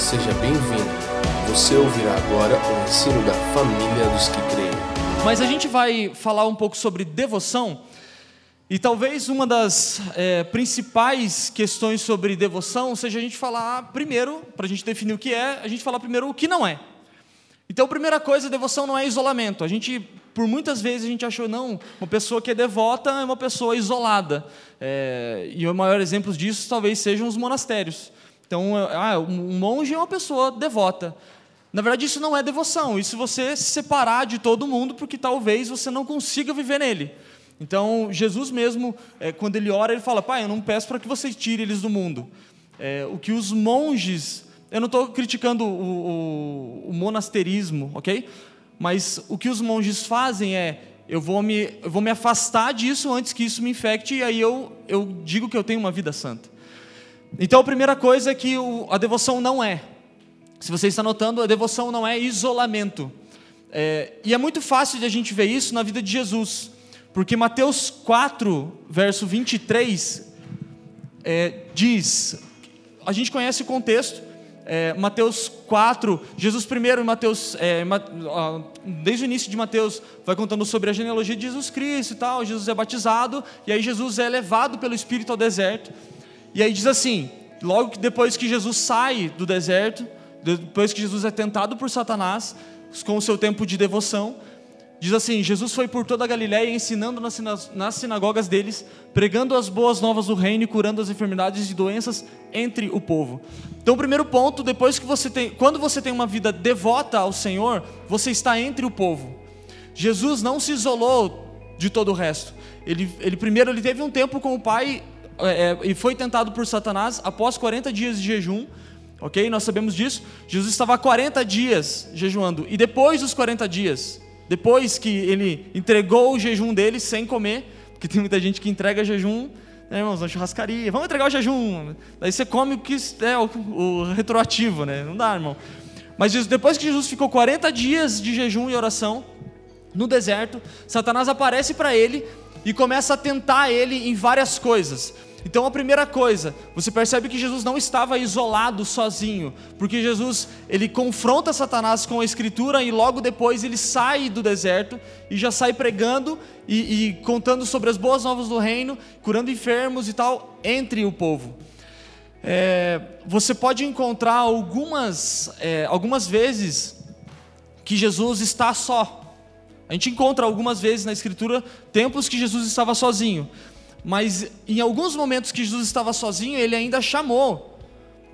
Seja bem-vindo. Você ouvirá agora o ensino da família dos que creem. Mas a gente vai falar um pouco sobre devoção. E talvez uma das é, principais questões sobre devoção seja a gente falar primeiro, para a gente definir o que é, a gente falar primeiro o que não é. Então, a primeira coisa, devoção não é isolamento. A gente, por muitas vezes, a gente achou, não, uma pessoa que é devota é uma pessoa isolada. É, e o maior exemplo disso talvez sejam os monastérios. Então, ah, um monge é uma pessoa devota. Na verdade, isso não é devoção. Isso você se separar de todo mundo, porque talvez você não consiga viver nele. Então, Jesus mesmo, é, quando ele ora, ele fala: Pai, eu não peço para que você tire eles do mundo. É, o que os monges eu não estou criticando o, o, o, monasterismo, ok? Mas o que os monges fazem é: eu vou me, eu vou me afastar disso antes que isso me infecte, e aí eu, eu digo que eu tenho uma vida santa. Então a primeira coisa é que o, a devoção não é. Se você está notando, a devoção não é isolamento. É, e é muito fácil de a gente ver isso na vida de Jesus. Porque Mateus 4, verso 23, é, diz: a gente conhece o contexto, é, Mateus 4, Jesus primeiro Mateus, é, desde o início de Mateus, vai contando sobre a genealogia de Jesus Cristo e tal. Jesus é batizado, e aí Jesus é levado pelo Espírito ao deserto. E aí diz assim: logo depois que Jesus sai do deserto, depois que Jesus é tentado por Satanás, com o seu tempo de devoção, Diz assim: Jesus foi por toda a Galiléia ensinando nas sinagogas deles, pregando as boas novas do reino e curando as enfermidades e doenças entre o povo. Então, o primeiro ponto, depois que você tem, quando você tem uma vida devota ao Senhor, você está entre o povo. Jesus não se isolou de todo o resto. Ele, ele primeiro ele teve um tempo com o Pai é, é e foi tentado por Satanás após 40 dias de jejum. Ok? Nós sabemos disso. Jesus estava 40 dias jejuando. E depois dos 40 dias, depois que ele entregou o jejum dele sem comer, porque tem muita gente que entrega jejum, né, irmãos, na churrascaria, vamos entregar o jejum. Daí você come o que é o, o retroativo, né? Não dá, irmão. Mas depois que Jesus ficou 40 dias de jejum e oração no deserto, Satanás aparece para ele e começa a tentar ele em várias coisas. Então a primeira coisa, você percebe que Jesus não estava isolado sozinho, porque Jesus ele confronta Satanás com a escritura e logo depois ele sai do deserto e já sai pregando e, e contando sobre as boas novas do reino, curando enfermos e tal entre o povo. É, você pode encontrar algumas, é, algumas vezes que Jesus está só. A gente encontra algumas vezes na Escritura tempos que Jesus estava sozinho. Mas em alguns momentos que Jesus estava sozinho, ele ainda chamou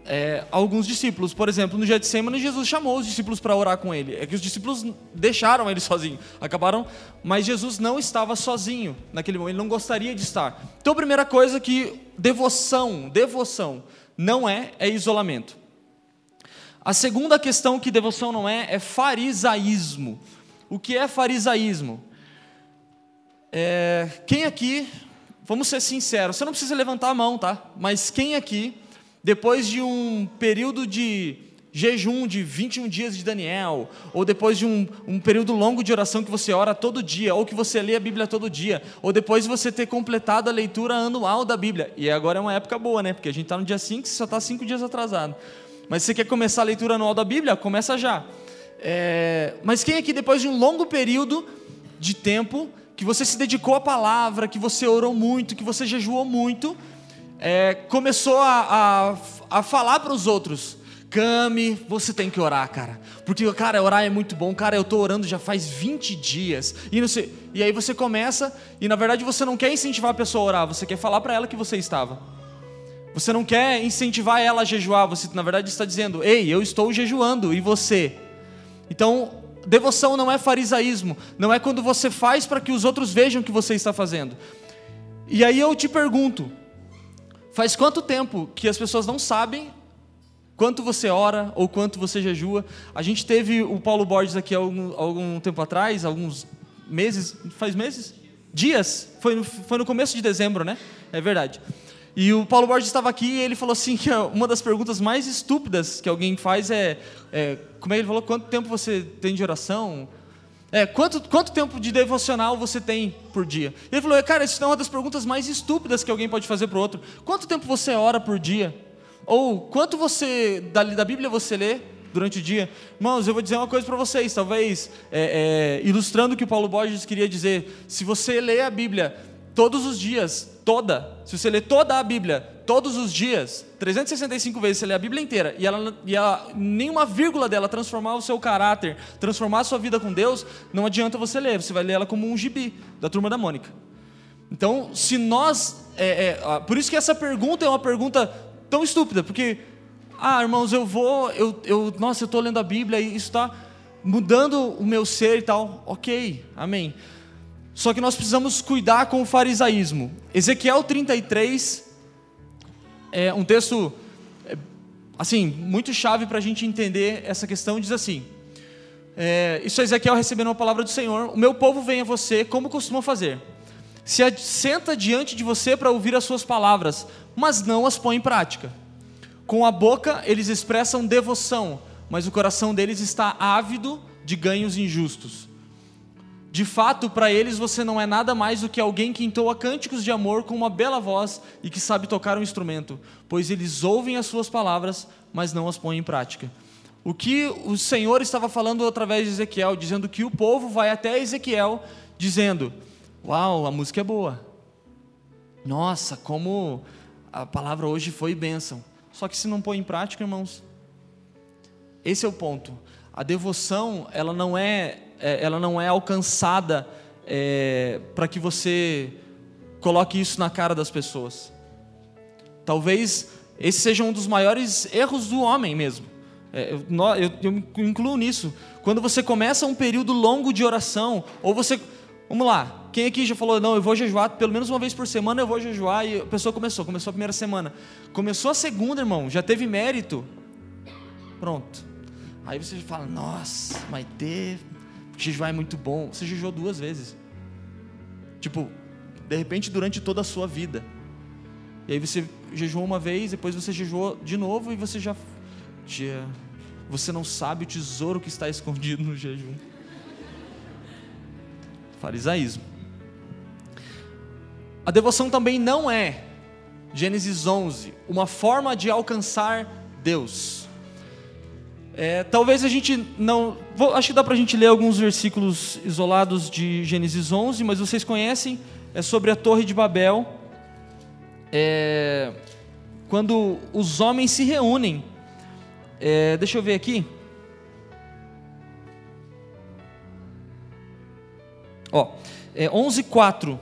é, alguns discípulos. Por exemplo, no Getsemane, Jesus chamou os discípulos para orar com ele. É que os discípulos deixaram ele sozinho, acabaram, mas Jesus não estava sozinho naquele momento, ele não gostaria de estar. Então, a primeira coisa que devoção, devoção, não é, é isolamento. A segunda questão que devoção não é, é farisaísmo. O que é farisaísmo? É, quem aqui vamos ser sinceros, você não precisa levantar a mão, tá? Mas quem aqui, depois de um período de jejum de 21 dias de Daniel, ou depois de um, um, período longo de oração que você ora todo dia, ou que você lê a Bíblia todo dia, ou depois de você ter completado a leitura anual da Bíblia, e agora é uma época boa, né? Porque a gente está no dia 5 e só está 5 dias atrasado. Mas se você quer começar a leitura anual da Bíblia, começa já. É... Mas quem aqui, depois de um longo período de tempo, que você se dedicou à palavra, que você orou muito, que você jejuou muito, é, começou a, a, a falar para os outros: Came, você tem que orar, cara. Porque, cara, orar é muito bom. Cara, eu estou orando já faz 20 dias. E, não sei, e aí você começa, e na verdade você não quer incentivar a pessoa a orar, você quer falar para ela que você estava. Você não quer incentivar ela a jejuar, você na verdade está dizendo: Ei, eu estou jejuando, e você? Então, devoção não é farisaísmo, não é quando você faz para que os outros vejam o que você está fazendo. E aí eu te pergunto: faz quanto tempo que as pessoas não sabem quanto você ora ou quanto você jejua? A gente teve o Paulo Borges aqui algum, algum tempo atrás, alguns meses, faz meses? Dias? Foi no, foi no começo de dezembro, né? É verdade. E o Paulo Borges estava aqui e ele falou assim que uma das perguntas mais estúpidas que alguém faz é, é como é que ele falou, quanto tempo você tem de oração? É, quanto, quanto tempo de devocional você tem por dia? Ele falou, cara, isso é uma das perguntas mais estúpidas que alguém pode fazer para o outro. Quanto tempo você ora por dia? Ou quanto você da, da Bíblia você lê durante o dia? Irmãos, eu vou dizer uma coisa para vocês, talvez é, é, ilustrando o que o Paulo Borges queria dizer. Se você lê a Bíblia todos os dias, toda, se você lê toda a Bíblia todos os dias, 365 vezes, você lê a Bíblia inteira e, ela, e ela, nenhuma vírgula dela transformar o seu caráter, transformar a sua vida com Deus, não adianta você ler, você vai ler ela como um gibi da turma da Mônica. Então, se nós. É, é, por isso que essa pergunta é uma pergunta tão estúpida, porque, ah, irmãos, eu vou, eu, eu nossa, eu estou lendo a Bíblia e isso está mudando o meu ser e tal. Ok, amém. Só que nós precisamos cuidar com o farisaísmo. Ezequiel 33 é um texto, é, assim, muito chave para a gente entender essa questão. Diz assim: é, Isso é Ezequiel recebendo uma palavra do Senhor. O meu povo vem a você, como costuma fazer se senta diante de você para ouvir as suas palavras, mas não as põe em prática. Com a boca eles expressam devoção, mas o coração deles está ávido de ganhos injustos. De fato, para eles você não é nada mais do que alguém que entoa cânticos de amor com uma bela voz e que sabe tocar um instrumento, pois eles ouvem as suas palavras, mas não as põem em prática. O que o Senhor estava falando através de Ezequiel, dizendo que o povo vai até Ezequiel, dizendo: Uau, a música é boa. Nossa, como a palavra hoje foi bênção. Só que se não põe em prática, irmãos, esse é o ponto. A devoção, ela não é, ela não é alcançada é, para que você coloque isso na cara das pessoas. Talvez esse seja um dos maiores erros do homem mesmo. É, eu, eu, eu incluo nisso. Quando você começa um período longo de oração, ou você Vamos lá. Quem aqui já falou, não, eu vou jejuar pelo menos uma vez por semana, eu vou jejuar, e a pessoa começou, começou a primeira semana. Começou a segunda, irmão, já teve mérito. Pronto. Aí você fala, nossa, mas ter, jejuar é muito bom. Você jejuou duas vezes. Tipo, de repente durante toda a sua vida. E aí você jejuou uma vez, depois você jejuou de novo e você já. você não sabe o tesouro que está escondido no jejum. Farisaísmo. A devoção também não é, Gênesis 11, uma forma de alcançar Deus. É, talvez a gente não. Vou, acho que dá para a gente ler alguns versículos isolados de Gênesis 11, mas vocês conhecem, é sobre a Torre de Babel. É, quando os homens se reúnem. É, deixa eu ver aqui. Ó, é 11:4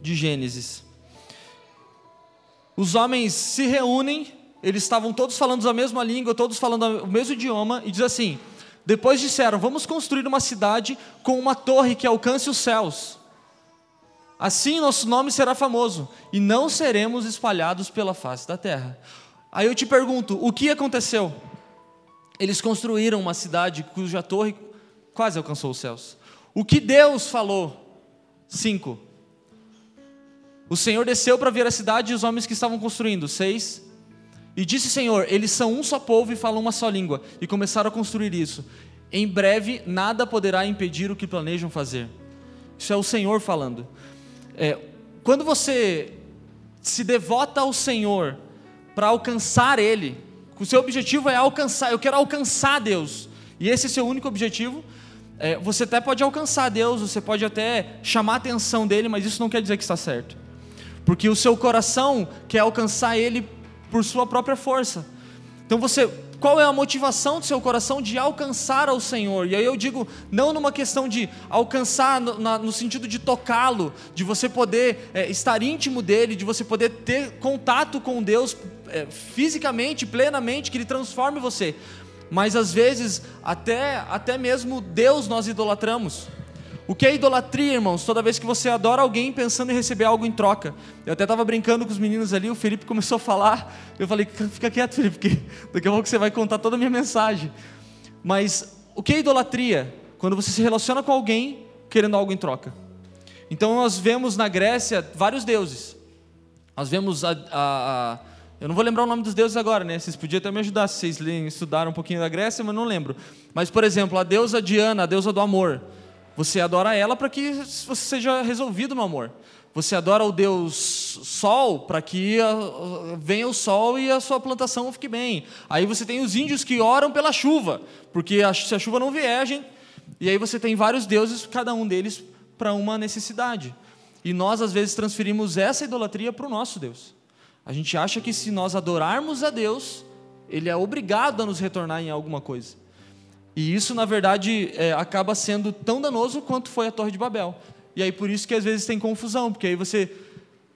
de Gênesis. Os homens se reúnem, eles estavam todos falando a mesma língua, todos falando o mesmo idioma, e diz assim: depois disseram, vamos construir uma cidade com uma torre que alcance os céus. Assim nosso nome será famoso, e não seremos espalhados pela face da terra. Aí eu te pergunto: o que aconteceu? Eles construíram uma cidade cuja torre quase alcançou os céus. O que Deus falou? Cinco. O Senhor desceu para ver a cidade e os homens que estavam construindo. Seis. E disse: Senhor, eles são um só povo e falam uma só língua. E começaram a construir isso. Em breve, nada poderá impedir o que planejam fazer. Isso é o Senhor falando. É, quando você se devota ao Senhor para alcançar Ele, o seu objetivo é alcançar, eu quero alcançar Deus, e esse é seu único objetivo, é, você até pode alcançar Deus, você pode até chamar a atenção dele, mas isso não quer dizer que está certo. Porque o seu coração quer alcançar ele por sua própria força. Então você, qual é a motivação do seu coração de alcançar ao Senhor? E aí eu digo, não numa questão de alcançar no, na, no sentido de tocá-lo, de você poder é, estar íntimo dele, de você poder ter contato com Deus é, fisicamente, plenamente, que ele transforme você. Mas às vezes, até, até mesmo Deus nós idolatramos. O que é idolatria, irmãos? Toda vez que você adora alguém pensando em receber algo em troca. Eu até estava brincando com os meninos ali, o Felipe começou a falar. Eu falei, fica quieto, Felipe, porque daqui a pouco você vai contar toda a minha mensagem. Mas o que é idolatria? Quando você se relaciona com alguém querendo algo em troca. Então nós vemos na Grécia vários deuses. Nós vemos a, a, a eu não vou lembrar o nome dos deuses agora, né? Vocês podiam até me ajudar se vocês estudaram um pouquinho da Grécia, mas não lembro. Mas, por exemplo, a deusa Diana, a deusa do amor. Você adora ela para que você seja resolvido no amor. Você adora o Deus Sol para que venha o sol e a sua plantação fique bem. Aí você tem os índios que oram pela chuva, porque se a chuva não vier, gente... e aí você tem vários deuses, cada um deles para uma necessidade. E nós às vezes transferimos essa idolatria para o nosso Deus. A gente acha que se nós adorarmos a Deus, Ele é obrigado a nos retornar em alguma coisa. E isso, na verdade, é, acaba sendo tão danoso quanto foi a Torre de Babel. E aí por isso que às vezes tem confusão, porque aí você,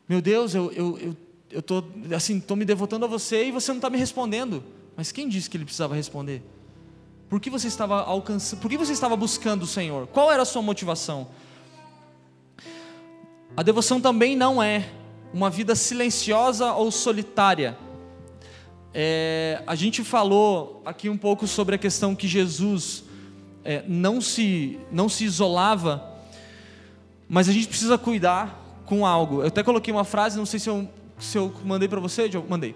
meu Deus, eu eu, eu, eu tô assim, tô me devotando a você e você não está me respondendo. Mas quem disse que ele precisava responder? Por que você estava alcançando? Por que você estava buscando o Senhor? Qual era a sua motivação? A devoção também não é uma vida silenciosa ou solitária. É, a gente falou aqui um pouco sobre a questão que Jesus é, não, se, não se isolava mas a gente precisa cuidar com algo. Eu até coloquei uma frase, não sei se eu, se eu mandei para você, eu mandei.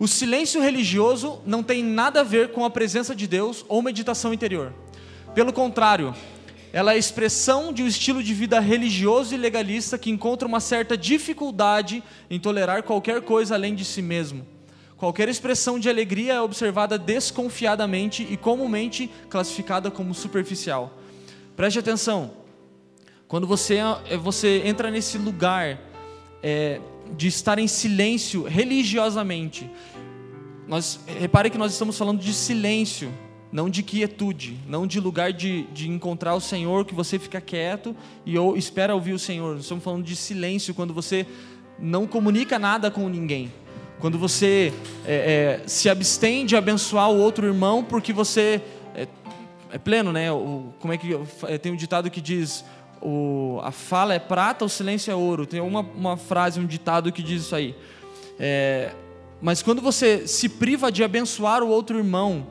O silêncio religioso não tem nada a ver com a presença de Deus ou meditação interior. Pelo contrário, ela é a expressão de um estilo de vida religioso e legalista que encontra uma certa dificuldade em tolerar qualquer coisa além de si mesmo. Qualquer expressão de alegria é observada desconfiadamente e comumente classificada como superficial. Preste atenção, quando você, é, você entra nesse lugar é, de estar em silêncio religiosamente, nós, repare que nós estamos falando de silêncio, não de quietude, não de lugar de, de encontrar o Senhor, que você fica quieto e ou, espera ouvir o Senhor. Nós estamos falando de silêncio, quando você não comunica nada com ninguém. Quando você é, é, se abstém de abençoar o outro irmão porque você é, é pleno, né? O, como é que é, tem um ditado que diz o, a fala é prata, o silêncio é ouro. Tem uma, uma frase, um ditado que diz isso aí. É, mas quando você se priva de abençoar o outro irmão,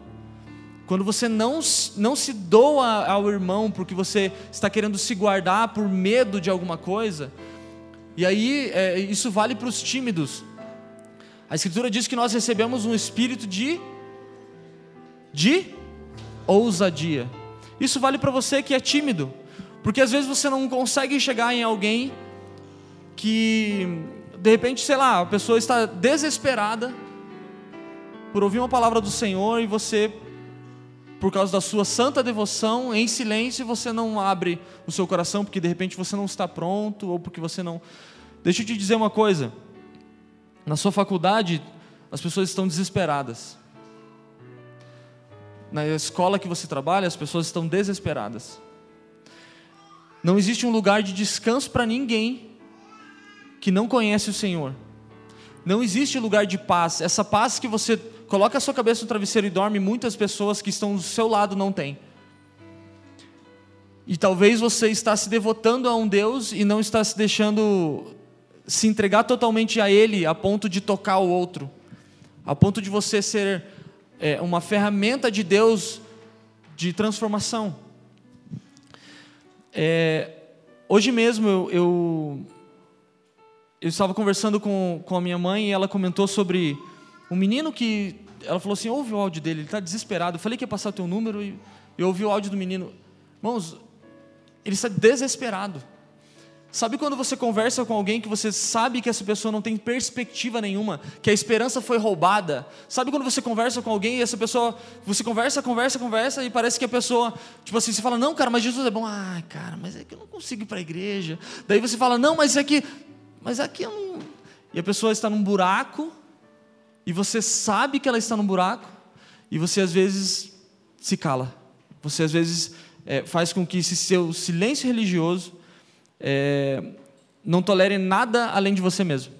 quando você não, não se doa ao irmão porque você está querendo se guardar por medo de alguma coisa, e aí é, isso vale para os tímidos. A Escritura diz que nós recebemos um espírito de, de ousadia. Isso vale para você que é tímido. Porque às vezes você não consegue chegar em alguém que, de repente, sei lá, a pessoa está desesperada por ouvir uma palavra do Senhor e você, por causa da sua santa devoção, em silêncio, você não abre o seu coração porque de repente você não está pronto ou porque você não. Deixa eu te dizer uma coisa. Na sua faculdade, as pessoas estão desesperadas. Na escola que você trabalha, as pessoas estão desesperadas. Não existe um lugar de descanso para ninguém que não conhece o Senhor. Não existe lugar de paz. Essa paz que você coloca a sua cabeça no travesseiro e dorme, muitas pessoas que estão do seu lado não têm. E talvez você está se devotando a um Deus e não está se deixando se entregar totalmente a Ele, a ponto de tocar o outro, a ponto de você ser é, uma ferramenta de Deus de transformação. É, hoje mesmo eu, eu, eu, estava conversando com, com a minha mãe e ela comentou sobre um menino que. Ela falou assim: ouve o áudio dele, ele está desesperado. Eu falei que ia passar o teu número e eu ouvi o áudio do menino. Irmãos, ele está desesperado. Sabe quando você conversa com alguém que você sabe que essa pessoa não tem perspectiva nenhuma, que a esperança foi roubada? Sabe quando você conversa com alguém e essa pessoa, você conversa, conversa, conversa e parece que a pessoa, tipo assim, você fala: "Não, cara, mas Jesus é bom". Ai, cara, mas é que eu não consigo ir para a igreja. Daí você fala: "Não, mas aqui, mas aqui eu não". E a pessoa está num buraco e você sabe que ela está num buraco e você às vezes se cala. Você às vezes é, faz com que esse seu silêncio religioso é, não tolere nada além de você mesmo.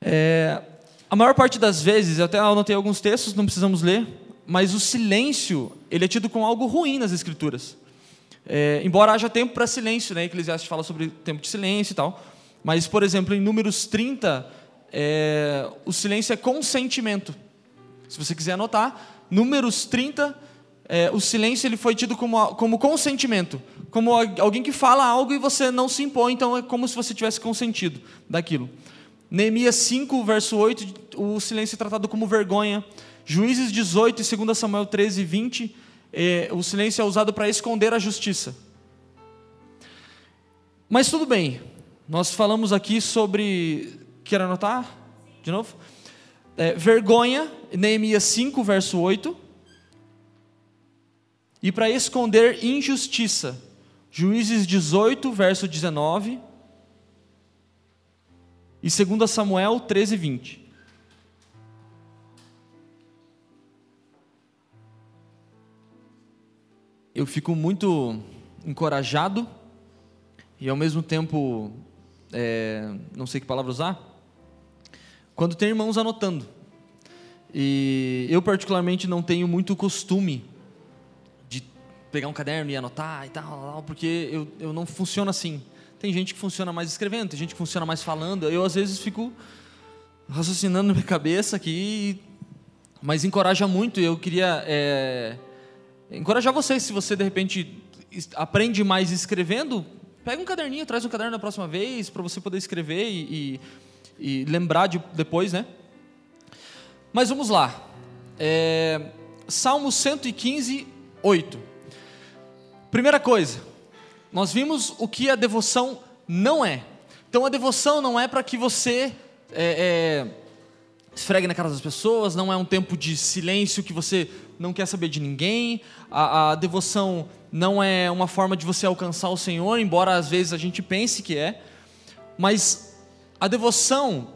É, a maior parte das vezes, eu até anotei alguns textos, não precisamos ler, mas o silêncio ele é tido como algo ruim nas Escrituras. É, embora haja tempo para silêncio, né? Eclesiastes fala sobre tempo de silêncio e tal. Mas, por exemplo, em Números 30, é, o silêncio é consentimento. Se você quiser anotar, Números 30, é, o silêncio ele foi tido como, como consentimento, como alguém que fala algo e você não se impõe, então é como se você tivesse consentido daquilo. Neemias 5, verso 8, o silêncio é tratado como vergonha. Juízes 18 e 2 Samuel 13, 20, é, o silêncio é usado para esconder a justiça. Mas tudo bem, nós falamos aqui sobre. Quer anotar? De novo? É, vergonha, Neemias 5, verso 8. E para esconder injustiça, Juízes 18, verso 19. E 2 Samuel 13, 20. Eu fico muito encorajado e ao mesmo tempo, é, não sei que palavra usar, quando tem irmãos anotando. E eu, particularmente, não tenho muito costume pegar um caderno e anotar e tal, porque eu, eu não funciono assim. Tem gente que funciona mais escrevendo, tem gente que funciona mais falando. Eu, às vezes, fico raciocinando na minha cabeça aqui, mas encoraja muito. Eu queria é, encorajar você, se você, de repente, aprende mais escrevendo, pega um caderninho, traz um caderno da próxima vez, para você poder escrever e, e, e lembrar de, depois, né? Mas vamos lá. É, Salmo 115, 8. Primeira coisa, nós vimos o que a devoção não é. Então a devoção não é para que você é, é, esfregue na cara das pessoas, não é um tempo de silêncio que você não quer saber de ninguém. A, a devoção não é uma forma de você alcançar o Senhor, embora às vezes a gente pense que é. Mas a devoção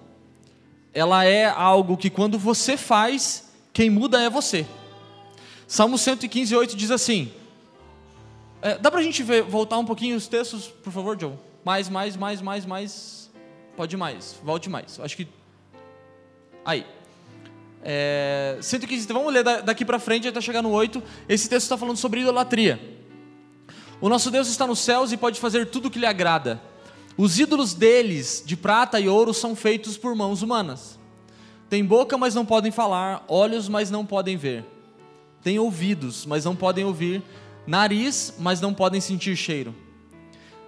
ela é algo que quando você faz, quem muda é você. Salmo 115, 8 diz assim. É, dá pra gente ver, voltar um pouquinho os textos, por favor, John? Mais, mais, mais, mais, mais. Pode mais, volte mais. Acho que. Aí. É, 115, então vamos ler daqui para frente até chegar no 8. Esse texto está falando sobre idolatria. O nosso Deus está nos céus e pode fazer tudo o que lhe agrada. Os ídolos deles, de prata e ouro, são feitos por mãos humanas. Tem boca, mas não podem falar, olhos, mas não podem ver. Tem ouvidos, mas não podem ouvir, nariz, mas não podem sentir cheiro.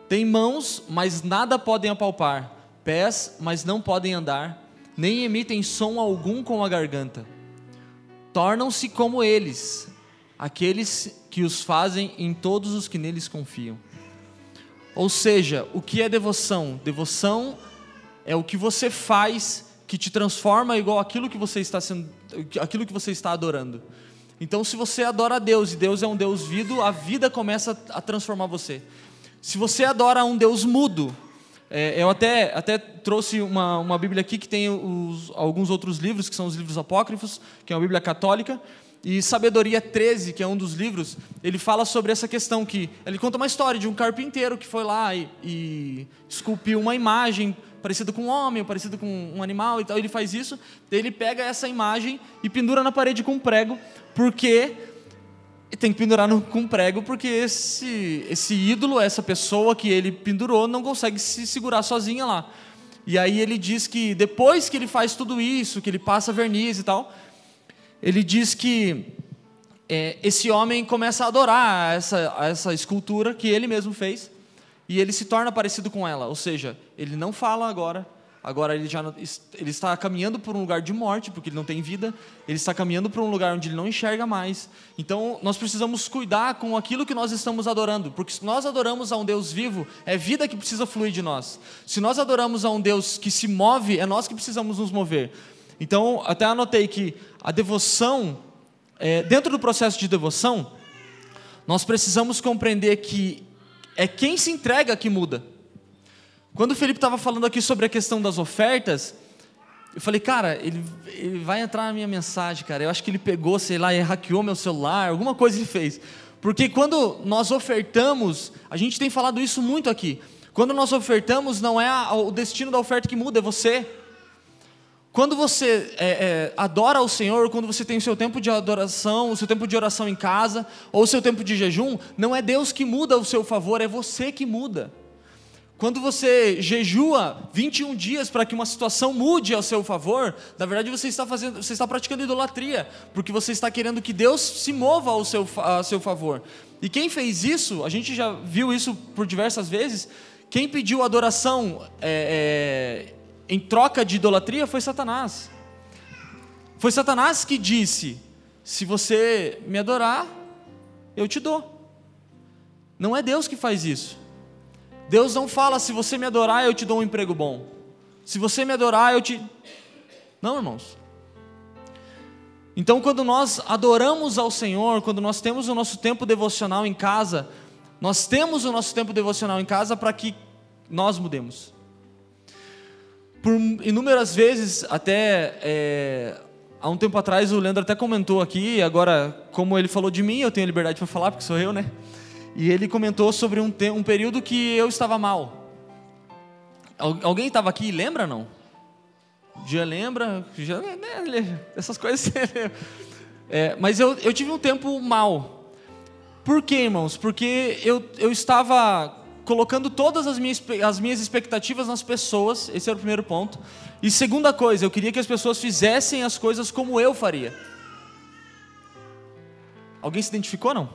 Tem mãos, mas nada podem apalpar, pés, mas não podem andar, nem emitem som algum com a garganta. Tornam-se como eles, aqueles que os fazem em todos os que neles confiam. Ou seja, o que é devoção? Devoção é o que você faz que te transforma igual aquilo que você está sendo, aquilo que você está adorando. Então, se você adora a Deus e Deus é um Deus vivo, a vida começa a transformar você. Se você adora um Deus mudo, é, eu até, até trouxe uma, uma Bíblia aqui que tem os, alguns outros livros, que são os livros apócrifos, que é uma Bíblia católica. E Sabedoria 13, que é um dos livros, ele fala sobre essa questão que ele conta uma história de um carpinteiro que foi lá e, e esculpiu uma imagem parecida com um homem, parecida com um animal e tal. Ele faz isso, ele pega essa imagem e pendura na parede com um prego, porque tem que pendurar no, com um prego porque esse esse ídolo, essa pessoa que ele pendurou, não consegue se segurar sozinha lá. E aí ele diz que depois que ele faz tudo isso, que ele passa verniz e tal, ele diz que é, esse homem começa a adorar essa, essa escultura que ele mesmo fez e ele se torna parecido com ela, ou seja, ele não fala agora, agora ele já ele está caminhando por um lugar de morte porque ele não tem vida, ele está caminhando para um lugar onde ele não enxerga mais. Então nós precisamos cuidar com aquilo que nós estamos adorando, porque se nós adoramos a um Deus vivo, é vida que precisa fluir de nós. Se nós adoramos a um Deus que se move, é nós que precisamos nos mover. Então, até anotei que a devoção, é, dentro do processo de devoção, nós precisamos compreender que é quem se entrega que muda. Quando o Felipe estava falando aqui sobre a questão das ofertas, eu falei, cara, ele, ele vai entrar na minha mensagem, cara. Eu acho que ele pegou, sei lá, e hackeou meu celular, alguma coisa ele fez. Porque quando nós ofertamos, a gente tem falado isso muito aqui. Quando nós ofertamos, não é a, o destino da oferta que muda, é você. Quando você é, é, adora o Senhor, quando você tem o seu tempo de adoração, o seu tempo de oração em casa, ou o seu tempo de jejum, não é Deus que muda o seu favor, é você que muda. Quando você jejua 21 dias para que uma situação mude ao seu favor, na verdade você está fazendo, você está praticando idolatria, porque você está querendo que Deus se mova ao seu, ao seu favor. E quem fez isso, a gente já viu isso por diversas vezes, quem pediu adoração é, é, em troca de idolatria foi Satanás. Foi Satanás que disse: se você me adorar, eu te dou. Não é Deus que faz isso. Deus não fala: se você me adorar, eu te dou um emprego bom. Se você me adorar, eu te. Não, irmãos. Então, quando nós adoramos ao Senhor, quando nós temos o nosso tempo devocional em casa, nós temos o nosso tempo devocional em casa para que nós mudemos. Por inúmeras vezes, até é, há um tempo atrás, o Leandro até comentou aqui, agora, como ele falou de mim, eu tenho liberdade para falar, porque sou eu, né? E ele comentou sobre um, um período que eu estava mal. Alguém estava aqui lembra não? Já lembra? Já, né, essas coisas. é, mas eu, eu tive um tempo mal. Por quê, irmãos? Porque eu, eu estava colocando todas as minhas, as minhas expectativas nas pessoas, esse era o primeiro ponto. E segunda coisa, eu queria que as pessoas fizessem as coisas como eu faria. Alguém se identificou não?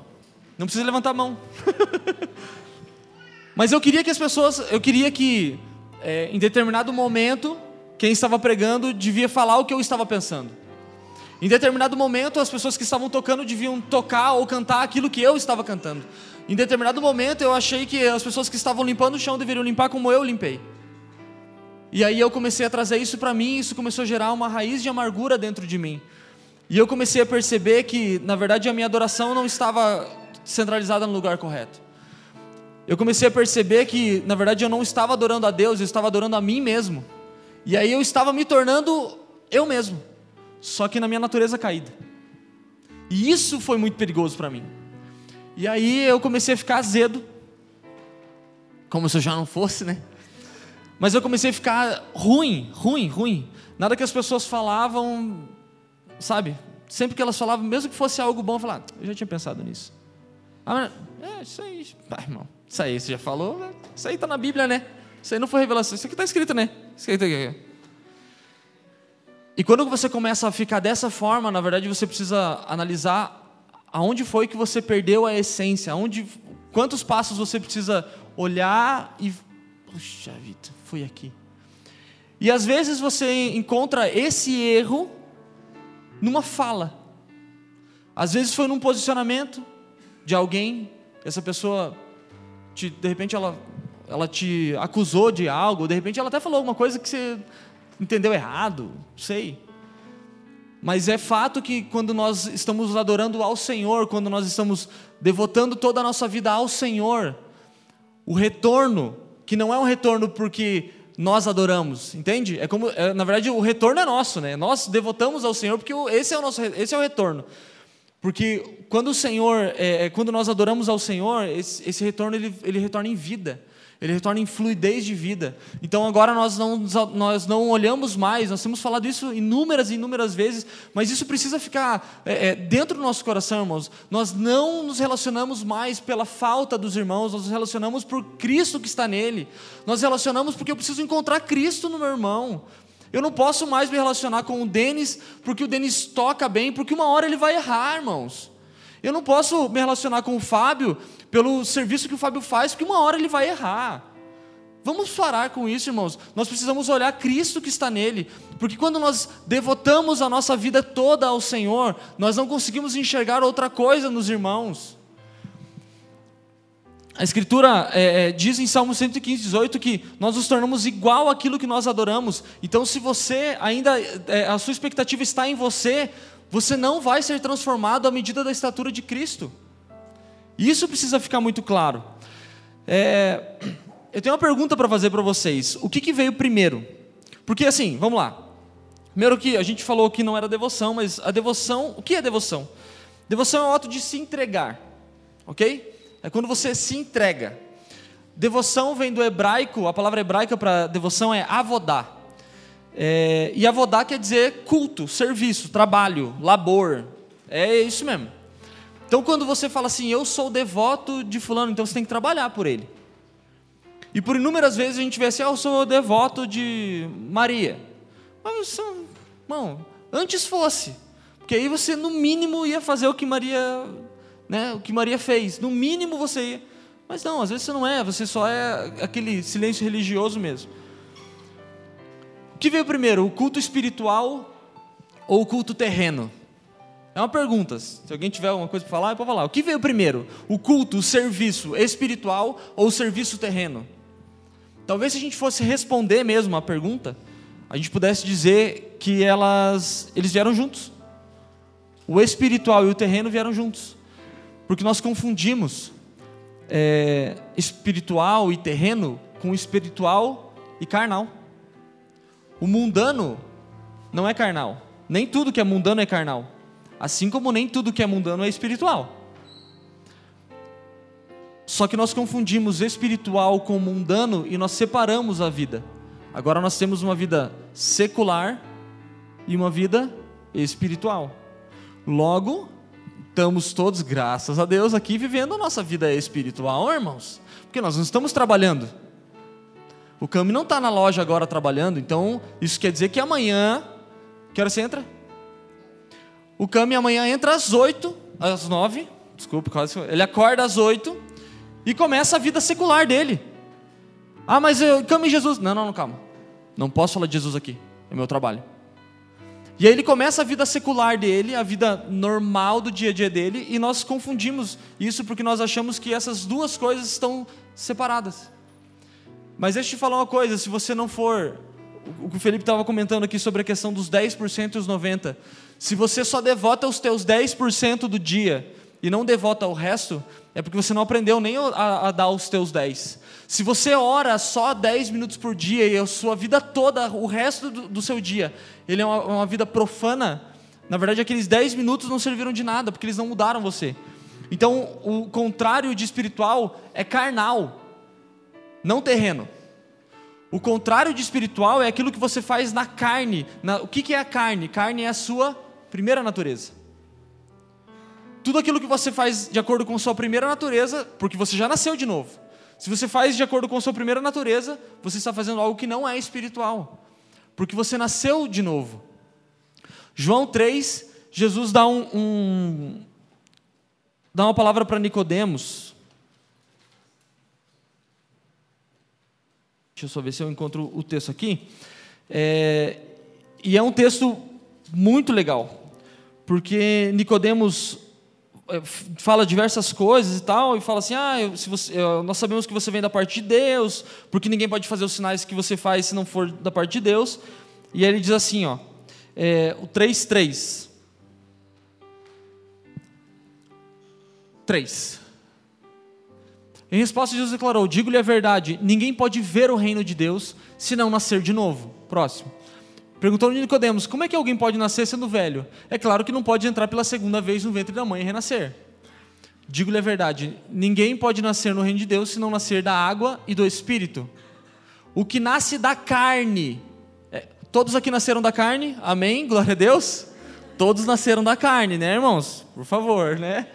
Não precisa levantar a mão. Mas eu queria que as pessoas, eu queria que é, em determinado momento, quem estava pregando devia falar o que eu estava pensando. Em determinado momento, as pessoas que estavam tocando deviam tocar ou cantar aquilo que eu estava cantando. Em determinado momento, eu achei que as pessoas que estavam limpando o chão deveriam limpar como eu limpei. E aí eu comecei a trazer isso para mim, isso começou a gerar uma raiz de amargura dentro de mim. E eu comecei a perceber que, na verdade, a minha adoração não estava centralizada no lugar correto. Eu comecei a perceber que, na verdade, eu não estava adorando a Deus, eu estava adorando a mim mesmo. E aí eu estava me tornando eu mesmo, só que na minha natureza caída. E isso foi muito perigoso para mim. E aí eu comecei a ficar azedo, como se eu já não fosse, né? Mas eu comecei a ficar ruim, ruim, ruim. Nada que as pessoas falavam, sabe? Sempre que elas falavam, mesmo que fosse algo bom, eu falava, ah, eu já tinha pensado nisso. Ah, é, isso aí, ah, irmão, isso aí você já falou, né? isso aí está na Bíblia, né? Isso aí não foi revelação, isso aqui está escrito, né? Escrito aqui. E quando você começa a ficar dessa forma, na verdade você precisa analisar aonde foi que você perdeu a essência, aonde, quantos passos você precisa olhar e, puxa vida, foi aqui. E às vezes você encontra esse erro numa fala. Às vezes foi num posicionamento, de alguém, essa pessoa, te, de repente ela, ela te acusou de algo, de repente ela até falou alguma coisa que você entendeu errado, sei. Mas é fato que quando nós estamos adorando ao Senhor, quando nós estamos devotando toda a nossa vida ao Senhor, o retorno, que não é um retorno porque nós adoramos, entende? É como, é, na verdade, o retorno é nosso, né? Nós devotamos ao Senhor porque esse é o nosso, esse é o retorno. Porque quando o Senhor, é, é, quando nós adoramos ao Senhor, esse, esse retorno ele, ele retorna em vida, ele retorna em fluidez de vida. Então agora nós não, nós não olhamos mais, nós temos falado isso inúmeras e inúmeras vezes, mas isso precisa ficar é, é, dentro do nosso coração, irmãos. Nós não nos relacionamos mais pela falta dos irmãos, nós nos relacionamos por Cristo que está nele. Nós relacionamos porque eu preciso encontrar Cristo no meu irmão. Eu não posso mais me relacionar com o Denis porque o Denis toca bem, porque uma hora ele vai errar, irmãos. Eu não posso me relacionar com o Fábio pelo serviço que o Fábio faz, porque uma hora ele vai errar. Vamos parar com isso, irmãos. Nós precisamos olhar Cristo que está nele, porque quando nós devotamos a nossa vida toda ao Senhor, nós não conseguimos enxergar outra coisa nos irmãos. A Escritura é, é, diz em Salmo 115, 18 que nós nos tornamos igual àquilo que nós adoramos. Então, se você ainda, é, a sua expectativa está em você, você não vai ser transformado à medida da estatura de Cristo. Isso precisa ficar muito claro. É, eu tenho uma pergunta para fazer para vocês. O que, que veio primeiro? Porque assim, vamos lá. Primeiro que a gente falou que não era devoção, mas a devoção, o que é devoção? Devoção é o ato de se entregar, ok? É quando você se entrega. Devoção vem do hebraico, a palavra hebraica para devoção é avodá. É, e avodá quer dizer culto, serviço, trabalho, labor. É isso mesmo. Então quando você fala assim, eu sou devoto de fulano, então você tem que trabalhar por ele. E por inúmeras vezes a gente vê assim, ah, eu sou devoto de Maria. Mas, irmão, antes fosse. Porque aí você no mínimo ia fazer o que Maria né, o que Maria fez. No mínimo você ia. Mas não, às vezes você não é, você só é aquele silêncio religioso mesmo. O que veio primeiro, o culto espiritual ou o culto terreno? É uma pergunta. Se alguém tiver alguma coisa para falar, pode falar. O que veio primeiro? O culto, o serviço espiritual ou o serviço terreno? Talvez se a gente fosse responder mesmo a pergunta, a gente pudesse dizer que elas, eles vieram juntos. O espiritual e o terreno vieram juntos. Porque nós confundimos é, espiritual e terreno com espiritual e carnal. O mundano não é carnal. Nem tudo que é mundano é carnal. Assim como nem tudo que é mundano é espiritual. Só que nós confundimos espiritual com mundano e nós separamos a vida. Agora nós temos uma vida secular e uma vida espiritual. Logo, estamos todos, graças a Deus, aqui vivendo a nossa vida espiritual, irmãos. Porque nós não estamos trabalhando. O Cami não está na loja agora trabalhando, então isso quer dizer que amanhã. Que hora você entra? O Cami amanhã entra às 8, às 9, desculpa, quase. Ele acorda às 8 e começa a vida secular dele. Ah, mas eu ame Jesus. Não, não, não, calma. Não posso falar de Jesus aqui. É meu trabalho. E aí ele começa a vida secular dele, a vida normal do dia a dia dele, e nós confundimos isso porque nós achamos que essas duas coisas estão separadas. Mas deixa eu te falar uma coisa: se você não for. O que o Felipe estava comentando aqui sobre a questão dos 10% e os 90%. Se você só devota os teus 10% do dia e não devota o resto, é porque você não aprendeu nem a, a, dar os teus 10. Se você ora só 10 minutos por dia e a sua vida toda, o resto do, do seu dia, ele é uma, uma, vida profana, na verdade aqueles 10 minutos não serviram de nada, porque eles não mudaram você. Então, o contrário de espiritual é carnal, não terreno. O contrário de espiritual é aquilo que você faz na carne. Na, o que, que é a carne? Carne é a sua primeira natureza. Tudo aquilo que você faz de acordo com sua primeira natureza, porque você já nasceu de novo. Se você faz de acordo com sua primeira natureza, você está fazendo algo que não é espiritual, porque você nasceu de novo. João 3, Jesus dá um, um dá uma palavra para Nicodemos. Deixa eu só ver se eu encontro o texto aqui. É, e é um texto muito legal, porque Nicodemos é, fala diversas coisas e tal, e fala assim: ah, se você, nós sabemos que você vem da parte de Deus, porque ninguém pode fazer os sinais que você faz se não for da parte de Deus. E aí ele diz assim: ó, é, o 3:3. 3. Em resposta, Jesus declarou: Digo-lhe a verdade, ninguém pode ver o reino de Deus se não nascer de novo. Próximo. Perguntou Nicodemos: Como é que alguém pode nascer sendo velho? É claro que não pode entrar pela segunda vez no ventre da mãe e renascer. Digo-lhe a verdade: ninguém pode nascer no reino de Deus se não nascer da água e do espírito. O que nasce da carne. É, todos aqui nasceram da carne? Amém? Glória a Deus? Todos nasceram da carne, né, irmãos? Por favor, né?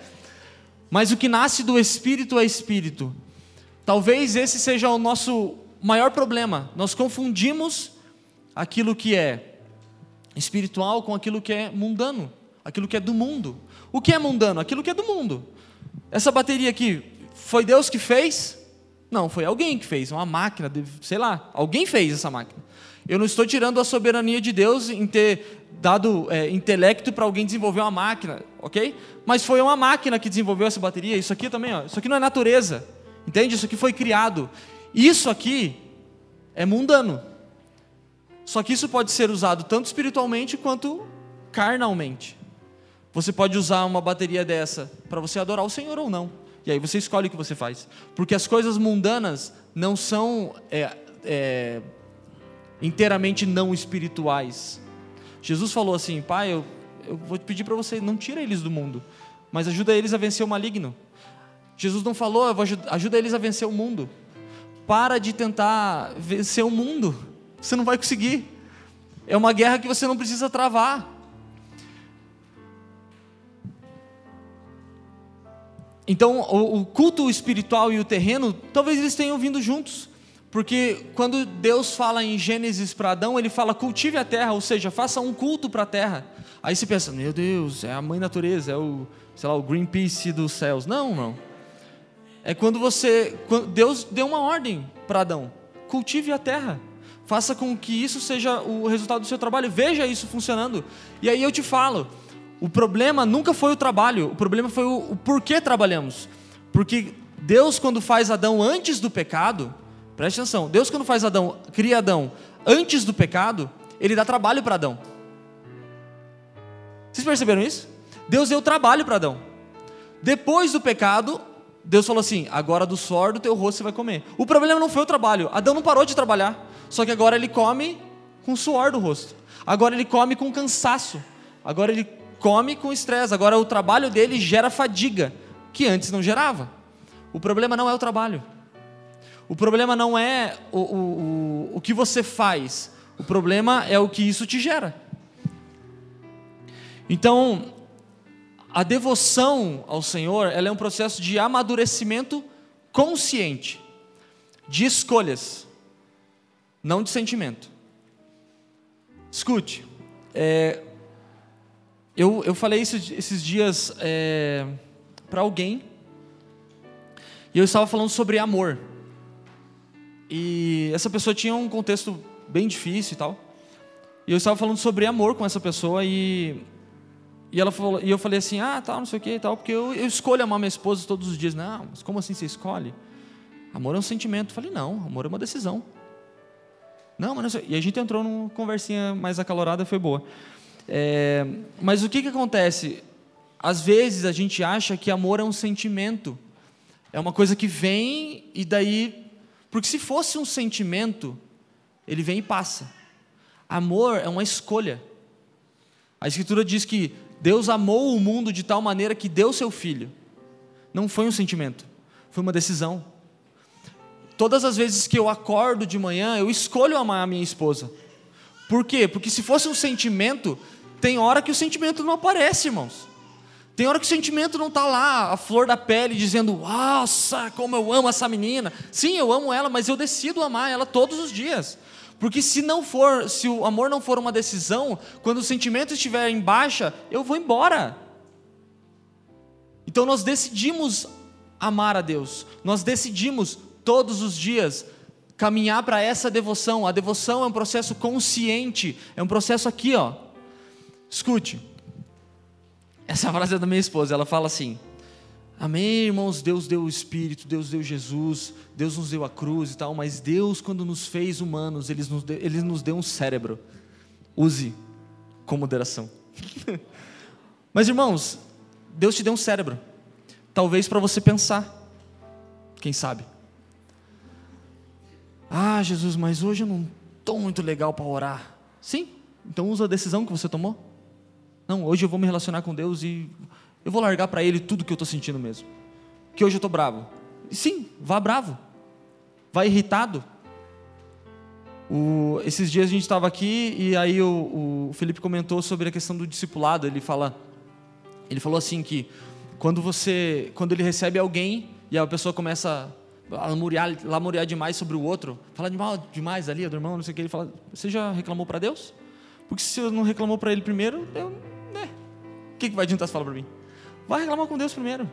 Mas o que nasce do espírito é espírito. Talvez esse seja o nosso maior problema. Nós confundimos aquilo que é espiritual com aquilo que é mundano, aquilo que é do mundo. O que é mundano? Aquilo que é do mundo. Essa bateria aqui, foi Deus que fez? Não, foi alguém que fez, uma máquina, sei lá, alguém fez essa máquina. Eu não estou tirando a soberania de Deus em ter dado é, intelecto para alguém desenvolver uma máquina, ok? Mas foi uma máquina que desenvolveu essa bateria. Isso aqui também, ó, isso aqui não é natureza, entende? Isso aqui foi criado. Isso aqui é mundano. Só que isso pode ser usado tanto espiritualmente quanto carnalmente. Você pode usar uma bateria dessa para você adorar o Senhor ou não. E aí você escolhe o que você faz. Porque as coisas mundanas não são é, é, inteiramente não espirituais. Jesus falou assim: Pai, eu, eu vou pedir para você, não tira eles do mundo, mas ajuda eles a vencer o maligno. Jesus não falou, eu vou ajuda eles a vencer o mundo. Para de tentar vencer o mundo. Você não vai conseguir. É uma guerra que você não precisa travar. Então, o, culto espiritual e o terreno, talvez eles tenham vindo juntos. Porque quando Deus fala em Gênesis para Adão, ele fala cultive a terra, ou seja, faça um culto para a terra. Aí você pensa, meu Deus, é a mãe natureza, é o, sei lá, o Greenpeace dos céus. Não, não. É quando você, Deus deu uma ordem para Adão, cultive a terra. Faça com que isso seja o resultado do seu trabalho. Veja isso funcionando. E aí eu te falo: o problema nunca foi o trabalho, o problema foi o, o porquê trabalhamos. Porque Deus, quando faz Adão antes do pecado, Preste atenção. Deus, quando faz Adão, cria Adão antes do pecado, ele dá trabalho para Adão. Vocês perceberam isso? Deus deu trabalho para Adão. Depois do pecado, Deus falou assim: agora do suor do teu rosto você vai comer. O problema não foi o trabalho. Adão não parou de trabalhar. Só que agora ele come com suor do rosto. Agora ele come com cansaço. Agora ele come com estresse. Agora o trabalho dele gera fadiga, que antes não gerava. O problema não é o trabalho. O problema não é o, o, o, o que você faz. O problema é o que isso te gera. Então, a devoção ao Senhor ela é um processo de amadurecimento consciente, de escolhas, não de sentimento. Escute, é, eu, eu falei isso esses dias é, para alguém, e eu estava falando sobre amor. E essa pessoa tinha um contexto bem difícil e tal. E eu estava falando sobre amor com essa pessoa e e ela falou, e eu falei assim: "Ah, tal, não sei o que e tal, porque eu, eu escolho amar minha esposa todos os dias". Não, mas como assim você escolhe? Amor é um sentimento. Eu falei: "Não, amor é uma decisão". Não, mas não. E a gente entrou numa conversinha mais acalorada, foi boa. É, mas o que que acontece? Às vezes a gente acha que amor é um sentimento. É uma coisa que vem e daí porque se fosse um sentimento, ele vem e passa. Amor é uma escolha. A Escritura diz que Deus amou o mundo de tal maneira que deu seu filho. Não foi um sentimento, foi uma decisão. Todas as vezes que eu acordo de manhã, eu escolho amar a minha esposa. Por quê? Porque se fosse um sentimento, tem hora que o sentimento não aparece, irmãos. Tem hora que o sentimento não está lá, a flor da pele, dizendo, nossa, como eu amo essa menina. Sim, eu amo ela, mas eu decido amar ela todos os dias. Porque se não for, se o amor não for uma decisão, quando o sentimento estiver em baixa, eu vou embora. Então nós decidimos amar a Deus. Nós decidimos todos os dias caminhar para essa devoção. A devoção é um processo consciente, é um processo aqui, ó. Escute. Essa frase é da minha esposa, ela fala assim: Amém, irmãos? Deus deu o Espírito, Deus deu Jesus, Deus nos deu a cruz e tal, mas Deus, quando nos fez humanos, Ele nos deu, ele nos deu um cérebro. Use com moderação. mas, irmãos, Deus te deu um cérebro, talvez para você pensar, quem sabe? Ah, Jesus, mas hoje eu não estou muito legal para orar. Sim, então usa a decisão que você tomou. Não, hoje eu vou me relacionar com Deus e eu vou largar para ele tudo que eu estou sentindo mesmo. Que hoje eu estou bravo. Sim, vá bravo. Vá irritado. O, esses dias a gente estava aqui e aí o, o Felipe comentou sobre a questão do discipulado. Ele fala, ele falou assim que quando você, quando ele recebe alguém e a pessoa começa lamuriar, lamuriar demais sobre o outro, fala demais ali do irmão, não sei o que, ele fala, você já reclamou para Deus? Porque se eu não reclamou para ele primeiro, eu, né? O que, que vai adiantar você falar para mim? Vai reclamar com Deus primeiro.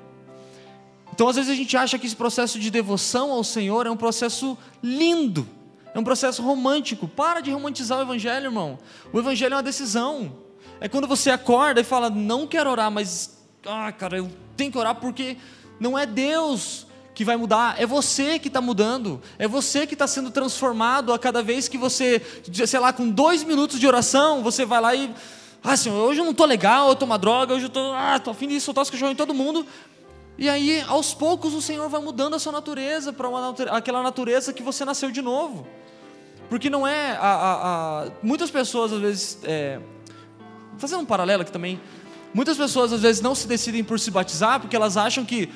Então, às vezes, a gente acha que esse processo de devoção ao Senhor é um processo lindo, é um processo romântico. Para de romantizar o Evangelho, irmão. O Evangelho é uma decisão. É quando você acorda e fala: Não quero orar, mas, ah, cara, eu tenho que orar porque não é Deus que vai mudar, é você que está mudando, é você que está sendo transformado a cada vez que você, sei lá, com dois minutos de oração, você vai lá e ah, Senhor, hoje eu não estou legal, eu tomo droga, hoje eu estou ah, tô afim de soltar os cachorros em todo mundo. E aí, aos poucos, o Senhor vai mudando a sua natureza para aquela natureza que você nasceu de novo. Porque não é. A, a, a muitas pessoas, às vezes. É, fazendo um paralelo aqui também. Muitas pessoas, às vezes, não se decidem por se batizar porque elas acham que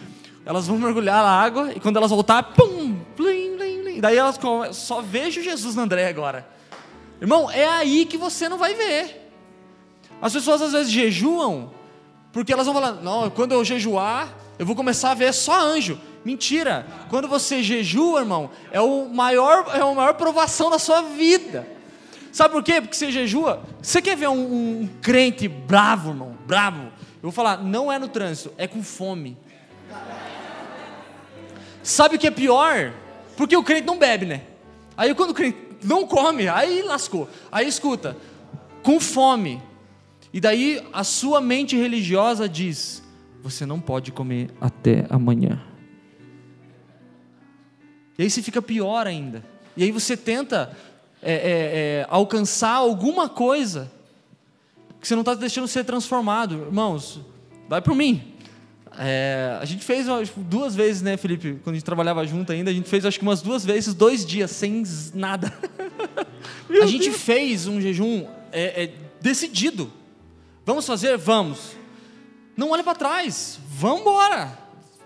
elas vão mergulhar na água e quando elas voltar, pum, blim, blim, blim. Daí elas só vejo Jesus na André agora. Irmão, é aí que você não vai ver. As pessoas às vezes jejuam porque elas vão falar: não, quando eu jejuar, eu vou começar a ver só anjo. Mentira! Quando você jejua, irmão, é o maior, é a maior provação da sua vida. Sabe por quê? Porque você jejua. Você quer ver um, um crente bravo, irmão? Bravo. Eu vou falar, não é no trânsito, é com fome. Sabe o que é pior? Porque o crente não bebe, né? Aí quando o crente não come, aí lascou. Aí escuta, com fome. E daí a sua mente religiosa diz: você não pode comer até amanhã. E aí você fica pior ainda. E aí você tenta é, é, é, alcançar alguma coisa que você não está deixando ser transformado. Irmãos, vai por mim. É, a gente fez duas vezes, né, Felipe? Quando a gente trabalhava junto ainda, a gente fez acho que umas duas vezes, dois dias, sem nada. a gente fez um jejum é, é, decidido. Vamos fazer? Vamos. Não olhe para trás. Vamos embora.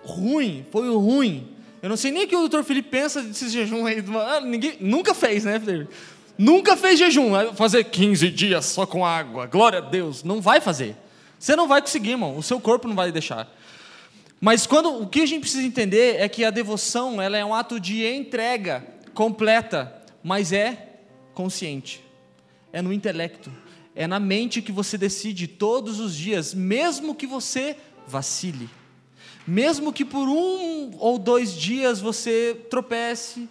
Ruim, foi ruim. Eu não sei nem o que o doutor Felipe pensa desse jejum aí. Ah, ninguém, nunca fez, né, Felipe? Nunca fez jejum. Fazer 15 dias só com água. Glória a Deus. Não vai fazer. Você não vai conseguir, irmão. O seu corpo não vai deixar. Mas quando o que a gente precisa entender é que a devoção ela é um ato de entrega completa, mas é consciente. É no intelecto, é na mente que você decide todos os dias, mesmo que você vacile, mesmo que por um ou dois dias você tropece,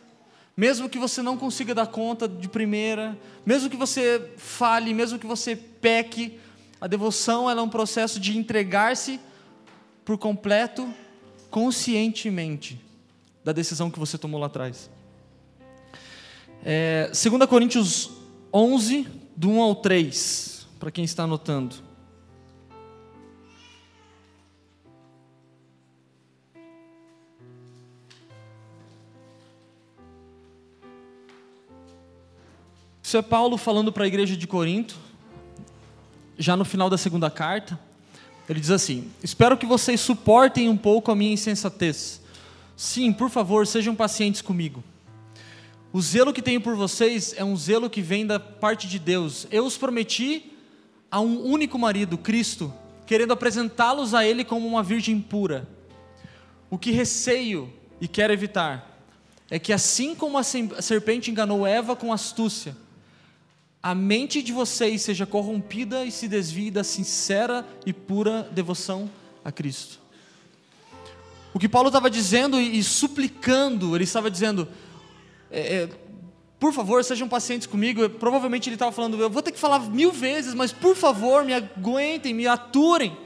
mesmo que você não consiga dar conta de primeira, mesmo que você fale, mesmo que você peque, a devoção é um processo de entregar-se por completo, conscientemente, da decisão que você tomou lá atrás. É, 2 Coríntios 11, do 1 ao 3, para quem está anotando. Isso é Paulo falando para a igreja de Corinto, já no final da segunda carta. Ele diz assim: Espero que vocês suportem um pouco a minha insensatez. Sim, por favor, sejam pacientes comigo. O zelo que tenho por vocês é um zelo que vem da parte de Deus. Eu os prometi a um único marido, Cristo, querendo apresentá-los a Ele como uma virgem pura. O que receio e quero evitar é que, assim como a serpente enganou Eva com astúcia, a mente de vocês seja corrompida e se desvie da sincera e pura devoção a Cristo. O que Paulo estava dizendo e, suplicando, ele estava dizendo: é, é, por favor, sejam pacientes comigo. Provavelmente ele estava falando: eu vou ter que falar mil vezes, mas por favor, me aguentem, me aturem,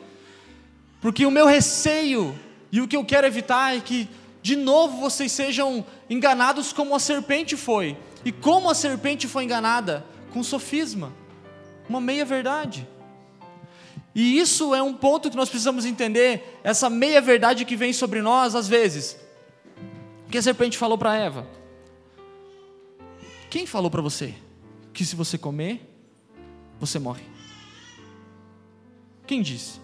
porque o meu receio e o que eu quero evitar é que, de novo, vocês sejam enganados como a serpente foi. E como a serpente foi enganada? Com sofisma, uma meia-verdade. E isso é um ponto que nós precisamos entender, essa meia-verdade que vem sobre nós às vezes. O que a serpente falou para Eva? Quem falou para você que se você comer, você morre? Quem disse?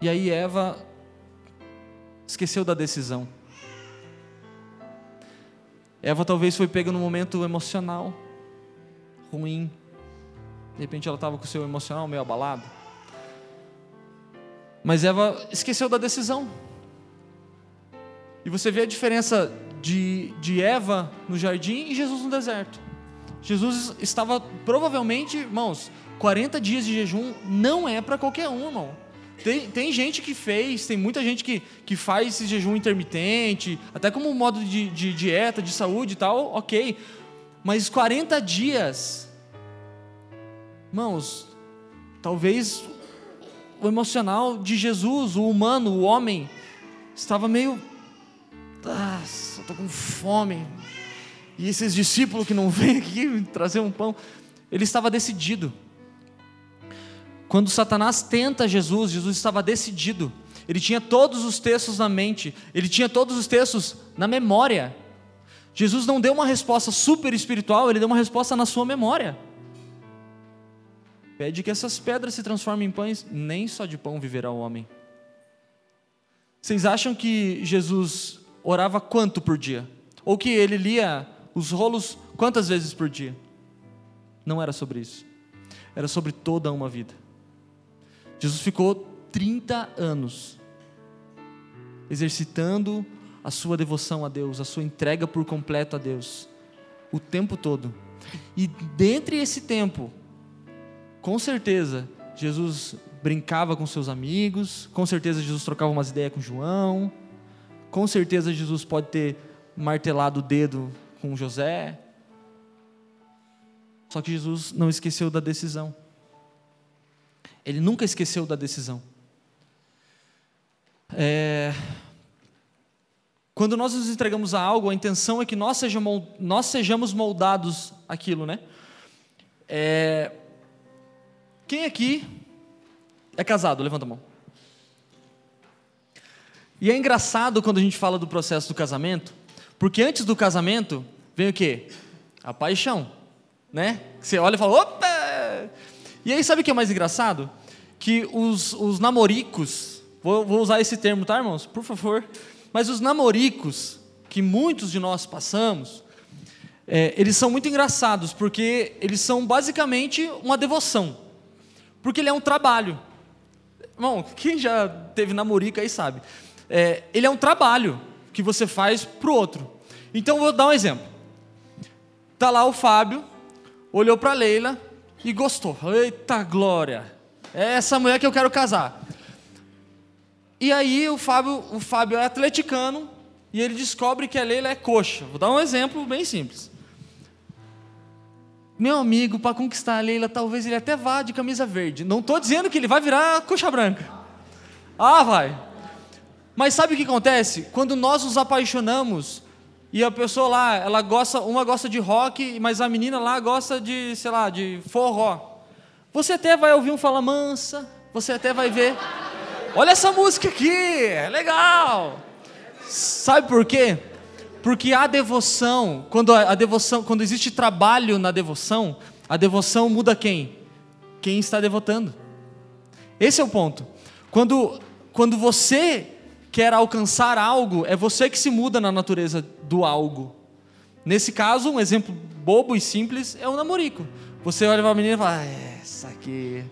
E aí Eva esqueceu da decisão. Eva talvez foi pega num momento emocional ruim. De repente ela estava com o seu emocional meio abalado. Mas Eva esqueceu da decisão. E você vê a diferença de, de Eva no jardim e Jesus no deserto. Jesus estava provavelmente, irmãos, 40 dias de jejum não é para qualquer um, irmão. Tem, tem gente que fez, tem muita gente que, que faz esse jejum intermitente, até como modo de, de dieta, de saúde e tal, ok. Mas 40 dias, irmãos, talvez o emocional de Jesus, o humano, o homem, estava meio. Ah, estou com fome. E esses discípulos que não vêm aqui trazer um pão, ele estava decidido. Quando Satanás tenta Jesus, Jesus estava decidido. Ele tinha todos os textos na mente, ele tinha todos os textos na memória. Jesus não deu uma resposta super espiritual, ele deu uma resposta na sua memória. Pede que essas pedras se transformem em pães, nem só de pão viverá o homem. Vocês acham que Jesus orava quanto por dia? Ou que ele lia os rolos quantas vezes por dia? Não era sobre isso. Era sobre toda uma vida. Jesus ficou 30 anos exercitando a sua devoção a Deus, a sua entrega por completo a Deus, o tempo todo. E dentre esse tempo, com certeza, Jesus brincava com seus amigos, com certeza Jesus trocava umas ideias com João, com certeza Jesus pode ter martelado o dedo com José. Só que Jesus não esqueceu da decisão. Ele nunca esqueceu da decisão. É... quando nós nos entregamos a algo, a intenção é que nós sejamos, moldados aquilo, né? É... Quem aqui é casado? Levanta a mão. E é engraçado quando a gente fala do processo do casamento, porque antes do casamento vem o quê? A paixão, né? Você olha e fala, opa! E aí sabe o que é mais engraçado? Que os, os namoricos, vou, vou usar esse termo, tá, irmãos? Por favor. Mas os namoricos, que muitos de nós passamos, é, eles são muito engraçados, porque eles são basicamente uma devoção. Porque ele é um trabalho. Irmão, quem já teve namorico aí sabe. É, ele é um trabalho que você faz para o outro. Então, vou dar um exemplo. Tá lá o Fábio, olhou para Leila e gostou. Eita glória! É essa mulher que eu quero casar. E aí o Fábio, o Fábio é atleticano e ele descobre que a Leila é coxa. Vou dar um exemplo bem simples. Meu amigo, para conquistar a Leila, talvez ele até vá de camisa verde. Não estou dizendo que ele vai virar coxa branca. Ah, vai. Mas sabe o que acontece? Quando nós nos apaixonamos e a pessoa lá, ela gosta, uma gosta de rock, mas a menina lá gosta de, sei lá, de forró. Você até vai ouvir um fala mansa, você até vai ver. Olha essa música aqui, é legal. Sabe por quê? Porque a devoção, quando a devoção, quando existe trabalho na devoção, a devoção muda quem? Quem está devotando. Esse é o ponto. Quando quando você quer alcançar algo, é você que se muda na natureza do algo. Nesse caso, um exemplo bobo e simples é o namorico. Você olha para a menina e fala, ah, essa aqui.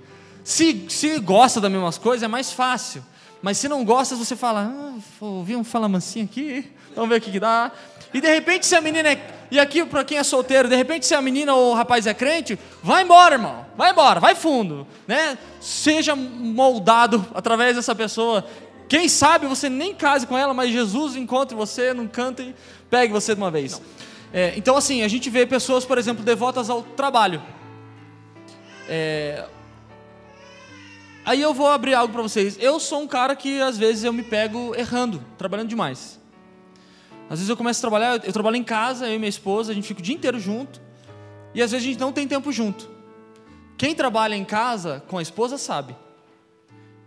Se, se gosta das mesmas coisas, é mais fácil. Mas se não gosta, você fala, ah, ouvi um fala mansinho aqui, vamos ver o que, que dá. E de repente, se a menina é. E aqui, para quem é solteiro, de repente, se a menina ou o rapaz é crente, vai embora, irmão. Vai embora, vai fundo. Né? Seja moldado através dessa pessoa. Quem sabe você nem case com ela, mas Jesus encontre você num canto e pegue você de uma vez. É, então, assim, a gente vê pessoas, por exemplo, devotas ao trabalho. É... Aí eu vou abrir algo para vocês. Eu sou um cara que às vezes eu me pego errando, trabalhando demais. Às vezes eu começo a trabalhar, eu trabalho em casa, eu e minha esposa, a gente fica o dia inteiro junto. E às vezes a gente não tem tempo junto. Quem trabalha em casa com a esposa sabe.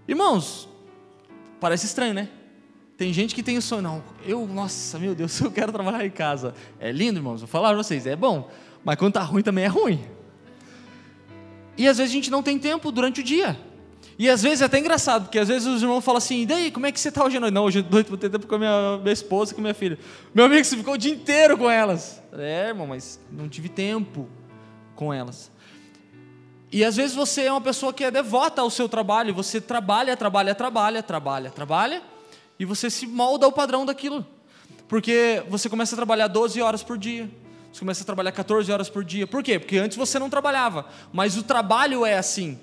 Irmãos, Parece estranho, né? Tem gente que tem o sonho, não, eu, nossa, meu Deus, eu quero trabalhar em casa. É lindo, irmãos, vou falar para vocês, é bom, mas quando tá ruim também é ruim. E às vezes a gente não tem tempo durante o dia. E às vezes é até engraçado, porque às vezes os irmãos falam assim, e daí, como é que você está hoje à noite? Não, hoje à noite vou ter tempo com a minha, minha esposa e com a minha filha. Meu amigo, você ficou o dia inteiro com elas. É, irmão, mas não tive tempo com elas. E às vezes você é uma pessoa que é devota ao seu trabalho, você trabalha, trabalha, trabalha, trabalha, trabalha, e você se molda ao padrão daquilo. Porque você começa a trabalhar 12 horas por dia, você começa a trabalhar 14 horas por dia. Por quê? Porque antes você não trabalhava, mas o trabalho é assim.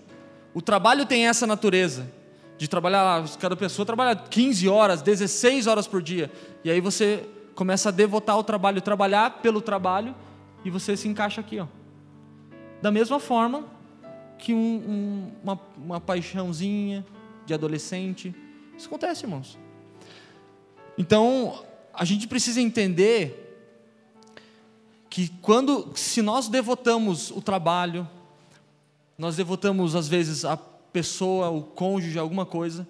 O trabalho tem essa natureza de trabalhar, cada pessoa trabalha 15 horas, 16 horas por dia. E aí você começa a devotar ao trabalho, trabalhar pelo trabalho, e você se encaixa aqui, ó. Da mesma forma, que um, um, uma, uma paixãozinha de adolescente. Isso acontece, irmãos. Então, a gente precisa entender que quando, se nós devotamos o trabalho, nós devotamos às vezes a pessoa, o cônjuge, alguma coisa,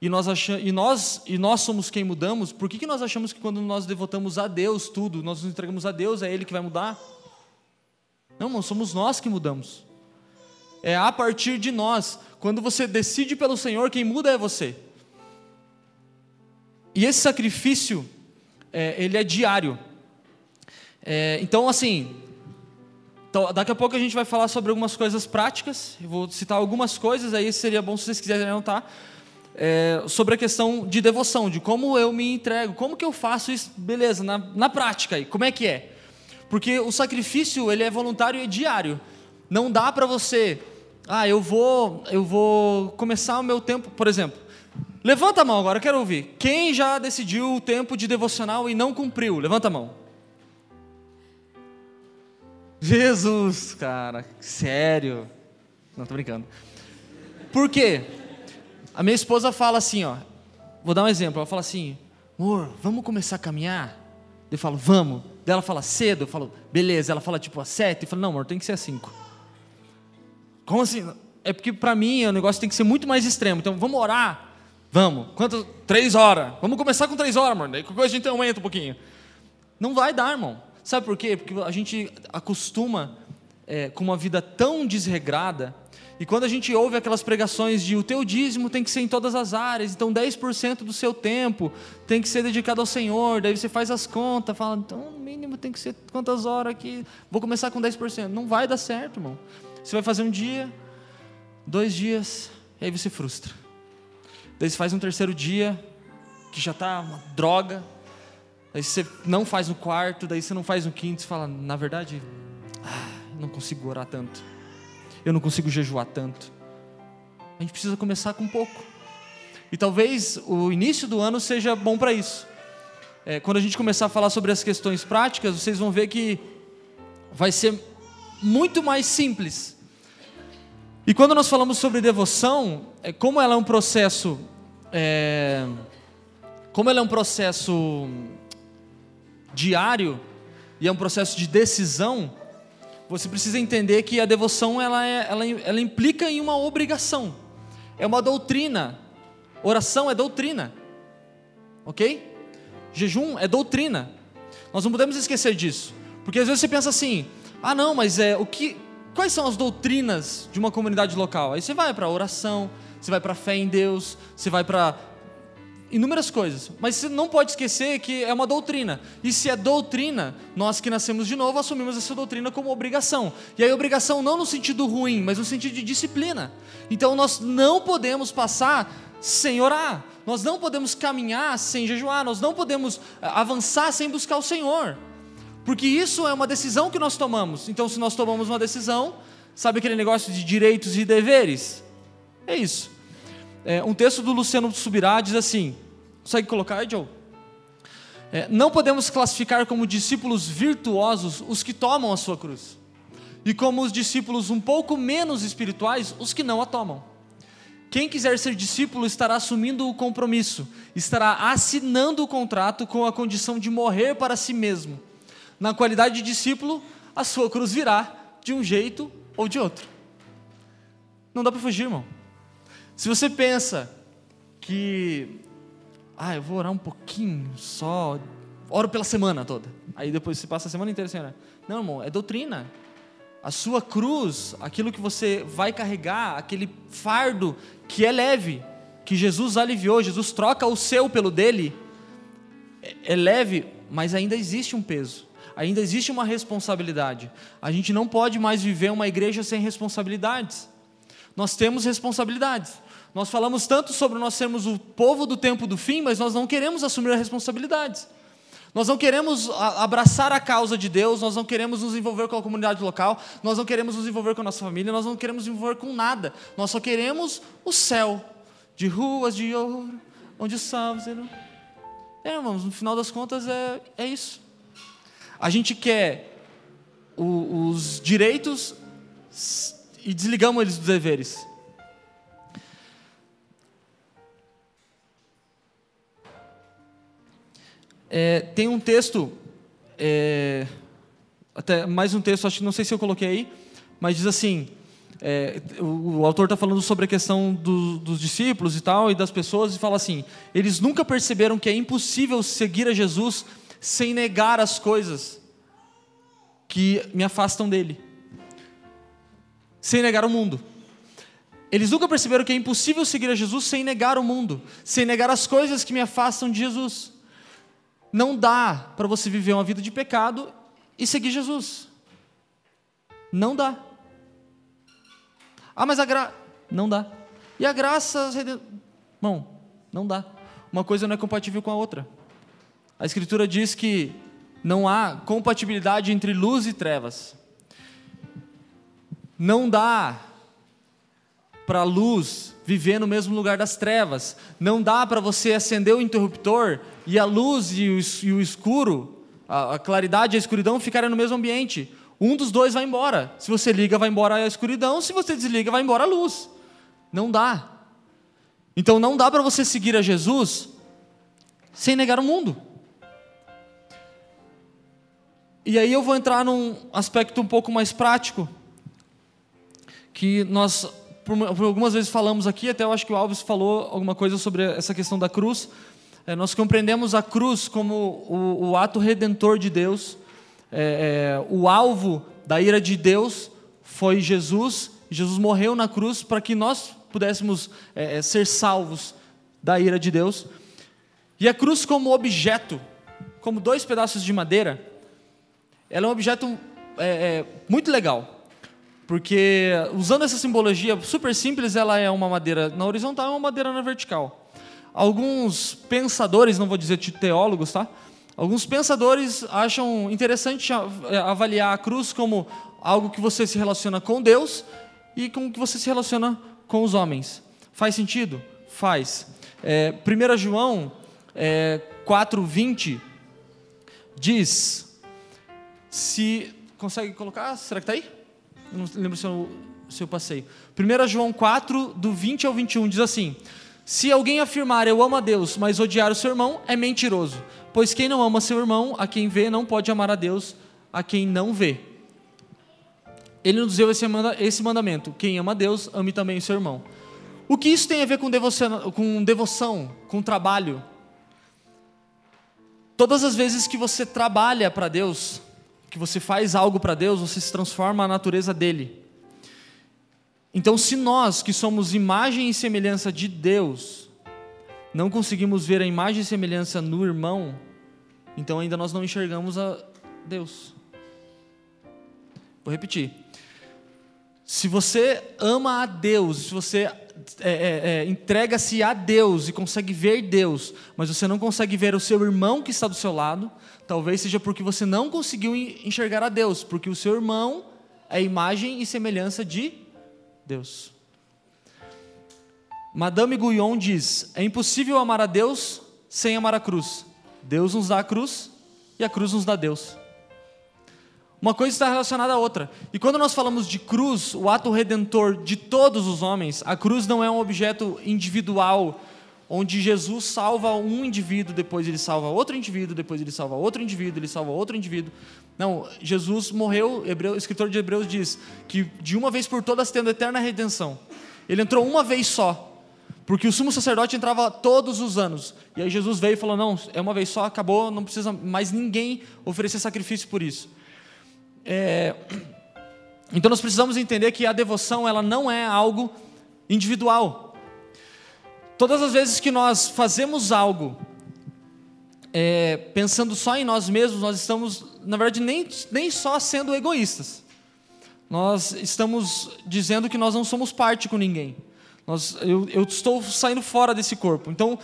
e nós, achamos, e nós, e nós somos quem mudamos, por que, que nós achamos que quando nós devotamos a Deus tudo, nós nos entregamos a Deus, é Ele que vai mudar? Não, não somos nós que mudamos é a partir de nós. Quando você decide pelo Senhor, quem muda é você. E esse sacrifício, é, ele é diário. É, então, assim, então, daqui a pouco a gente vai falar sobre algumas coisas práticas. Eu vou citar algumas coisas, aí seria bom se vocês quiserem anotar. É, sobre a questão de devoção, de como eu me entrego, como que eu faço isso, beleza, na, na prática aí, como é que é? Porque o sacrifício, ele é voluntário e diário. Não dá para você ah, eu vou, eu vou começar o meu tempo, por exemplo. Levanta a mão agora, quero ouvir. Quem já decidiu o tempo de devocional e não cumpriu? Levanta a mão. Jesus, cara, sério. Não, tô brincando. Por quê? A minha esposa fala assim, ó. Vou dar um exemplo. Ela fala assim: amor, vamos começar a caminhar? Eu falo, vamos. Daí ela fala, cedo? Eu falo, beleza. Ela fala, tipo, às sete? Eu falo, não, amor, tem que ser às cinco. Como assim? É porque para mim o negócio tem que ser muito mais extremo. Então, vamos orar? Vamos. Quantas? Três horas. Vamos começar com três horas, amor. Daí a gente aumenta um pouquinho. Não vai dar, irmão. Sabe por quê? Porque a gente acostuma é, com uma vida tão desregrada e quando a gente ouve aquelas pregações de o teu dízimo tem que ser em todas as áreas, então 10% do seu tempo tem que ser dedicado ao Senhor, daí você faz as contas, fala, então mínimo tem que ser quantas horas aqui? Vou começar com 10%. Não vai dar certo, irmão. Você vai fazer um dia, dois dias, e aí você frustra. Daí você faz um terceiro dia, que já está uma droga, daí você não faz o quarto, daí você não faz o quinto, você fala, na verdade, ah, não consigo orar tanto eu não consigo jejuar tanto. A gente precisa começar com pouco. E talvez o início do ano seja bom para isso. É, quando a gente começar a falar sobre as questões práticas, vocês vão ver que vai ser muito mais simples. E quando nós falamos sobre devoção, é, como ela é um processo, é, como ela é um processo diário e é um processo de decisão, você precisa entender que a devoção ela, é, ela, ela implica em uma obrigação, é uma doutrina. Oração é doutrina, ok? Jejum é doutrina. Nós não podemos esquecer disso, porque às vezes você pensa assim: ah, não, mas é o que? Quais são as doutrinas de uma comunidade local? Aí você vai para oração, você vai para fé em Deus, você vai para inúmeras coisas, mas você não pode esquecer que é uma doutrina. E se é doutrina, nós que nascemos de novo assumimos essa doutrina como obrigação. E aí obrigação não no sentido ruim, mas no sentido de disciplina. Então nós não podemos passar sem orar. Nós não podemos caminhar sem jejuar, nós não podemos eh, avançar sem buscar o Senhor. Porque isso é uma decisão que nós tomamos. Então se nós tomamos uma decisão, sabe aquele negócio de direitos e deveres? É isso. É, um texto do Luciano Subirá diz assim: consegue colocar aí, Joe? É, não podemos classificar como discípulos virtuosos os que tomam a sua cruz, e como os discípulos um pouco menos espirituais os que não a tomam. Quem quiser ser discípulo estará assumindo o compromisso, estará assinando o contrato com a condição de morrer para si mesmo. Na qualidade de discípulo, a sua cruz virá de um jeito ou de outro. Não dá para fugir, irmão. Se você pensa que, ah, eu vou orar um pouquinho só, oro pela semana toda, aí depois você passa a semana inteira sem orar. Não, irmão, é doutrina. A sua cruz, aquilo que você vai carregar, aquele fardo que é leve, que Jesus aliviou, Jesus troca o seu pelo dele, é, é leve, mas ainda existe um peso ainda existe uma responsabilidade. A gente não pode mais viver uma igreja sem responsabilidades. Nós temos responsabilidades. Nós falamos tanto sobre nós sermos o povo do tempo do fim, mas nós não queremos assumir as responsabilidades. Nós não queremos abraçar a causa de Deus, nós não queremos nos envolver com a comunidade local, nós não queremos nos envolver com a nossa família, nós não queremos nos envolver com nada. Nós só queremos o céu, de ruas de ouro, onde os salvos. É, irmãos, no final das contas é, é isso. A gente quer o, os direitos e desligamos eles dos deveres. É, tem um texto, é, até mais um texto, acho que não sei se eu coloquei aí, mas diz assim: é, o, autor está falando sobre a questão do, dos discípulos e tal, e das pessoas, e fala assim: eles nunca perceberam que é impossível seguir a Jesus sem negar as coisas que me afastam dele, sem negar o mundo. Eles nunca perceberam que é impossível seguir a Jesus sem negar o mundo, sem negar as coisas que me afastam de Jesus. Não dá para você viver uma vida de pecado e seguir Jesus. Não dá. Ah, mas a graça. Não dá. E a graça. Não, não dá. Uma coisa não é compatível com a outra. A Escritura diz que não há compatibilidade entre luz e trevas. Não dá para a luz viver no mesmo lugar das trevas. Não dá para você acender o interruptor e a luz e o, escuro, a, claridade e a escuridão ficarem no mesmo ambiente. Um dos dois vai embora. Se você liga, vai embora a escuridão. Se você desliga, vai embora a luz. Não dá. Então não dá para você seguir a Jesus sem negar o mundo. E aí eu vou entrar num aspecto um pouco mais prático, que nós por, algumas vezes falamos aqui, até eu acho que o Alves falou alguma coisa sobre essa questão da cruz. É, nós compreendemos a cruz como o, o ato redentor de Deus, é, é, o alvo da ira de Deus foi Jesus. Jesus morreu na cruz para que nós pudéssemos é, é, ser salvos da ira de Deus. E a cruz, como objeto, como dois pedaços de madeira, ela é um objeto é, é, muito legal. Porque usando essa simbologia super simples, ela é uma madeira na horizontal e uma madeira na vertical. Alguns pensadores, não vou dizer teólogos, tá? Alguns pensadores acham interessante é, avaliar a cruz como algo que você se relaciona com Deus e com que você se relaciona com os homens. Faz sentido? Faz. É, 1 João é, 4,20 diz: se. Consegue colocar? Será que está aí? Não lembro se eu, se eu passei. 1 João 4, do 20 ao 21, diz assim: Se alguém afirmar eu amo a Deus, mas odiar o seu irmão, é mentiroso. Pois quem não ama seu irmão, a quem vê, não pode amar a Deus, a quem não vê. Ele nos deu esse, esse mandamento: quem ama a Deus, ame também o seu irmão. O que isso tem a ver com devoção, com, devoção, com trabalho? Todas as vezes que você trabalha para Deus, que você faz algo para Deus, você se transforma a natureza dele. Então, se nós que somos imagem e semelhança de Deus, não conseguimos ver a imagem e semelhança no irmão, então ainda nós não enxergamos a Deus. Vou repetir. Se você ama a Deus, se você é, é, é, entrega-se a Deus e consegue ver Deus, mas você não consegue ver o seu irmão que está do seu lado, talvez seja porque você não conseguiu enxergar a Deus, porque o seu irmão é imagem e semelhança de Deus. Madame Guyon diz: é impossível amar a Deus sem amar a cruz. Deus nos dá a cruz e a cruz nos dá Deus. Uma coisa está relacionada à outra. E quando nós falamos de cruz, o ato redentor de todos os homens, a cruz não é um objeto individual, onde Jesus salva um indivíduo, depois ele salva outro indivíduo, depois ele salva outro indivíduo, ele salva outro indivíduo. Não, Jesus morreu, Hebreu, o escritor de Hebreus diz que de uma vez por todas tendo eterna redenção. Ele entrou uma vez só, porque o sumo sacerdote entrava todos os anos. E aí Jesus veio e falou: Não, é uma vez só, acabou, não precisa mais ninguém oferecer sacrifício por isso. É, então nós precisamos entender que a devoção ela não é algo individual. Todas as vezes que nós fazemos algo é, pensando só em nós mesmos, nós estamos, na verdade, nem, nem só sendo egoístas. Nós estamos dizendo que nós não somos parte com ninguém. Nós, eu, eu estou saindo fora desse corpo. Então,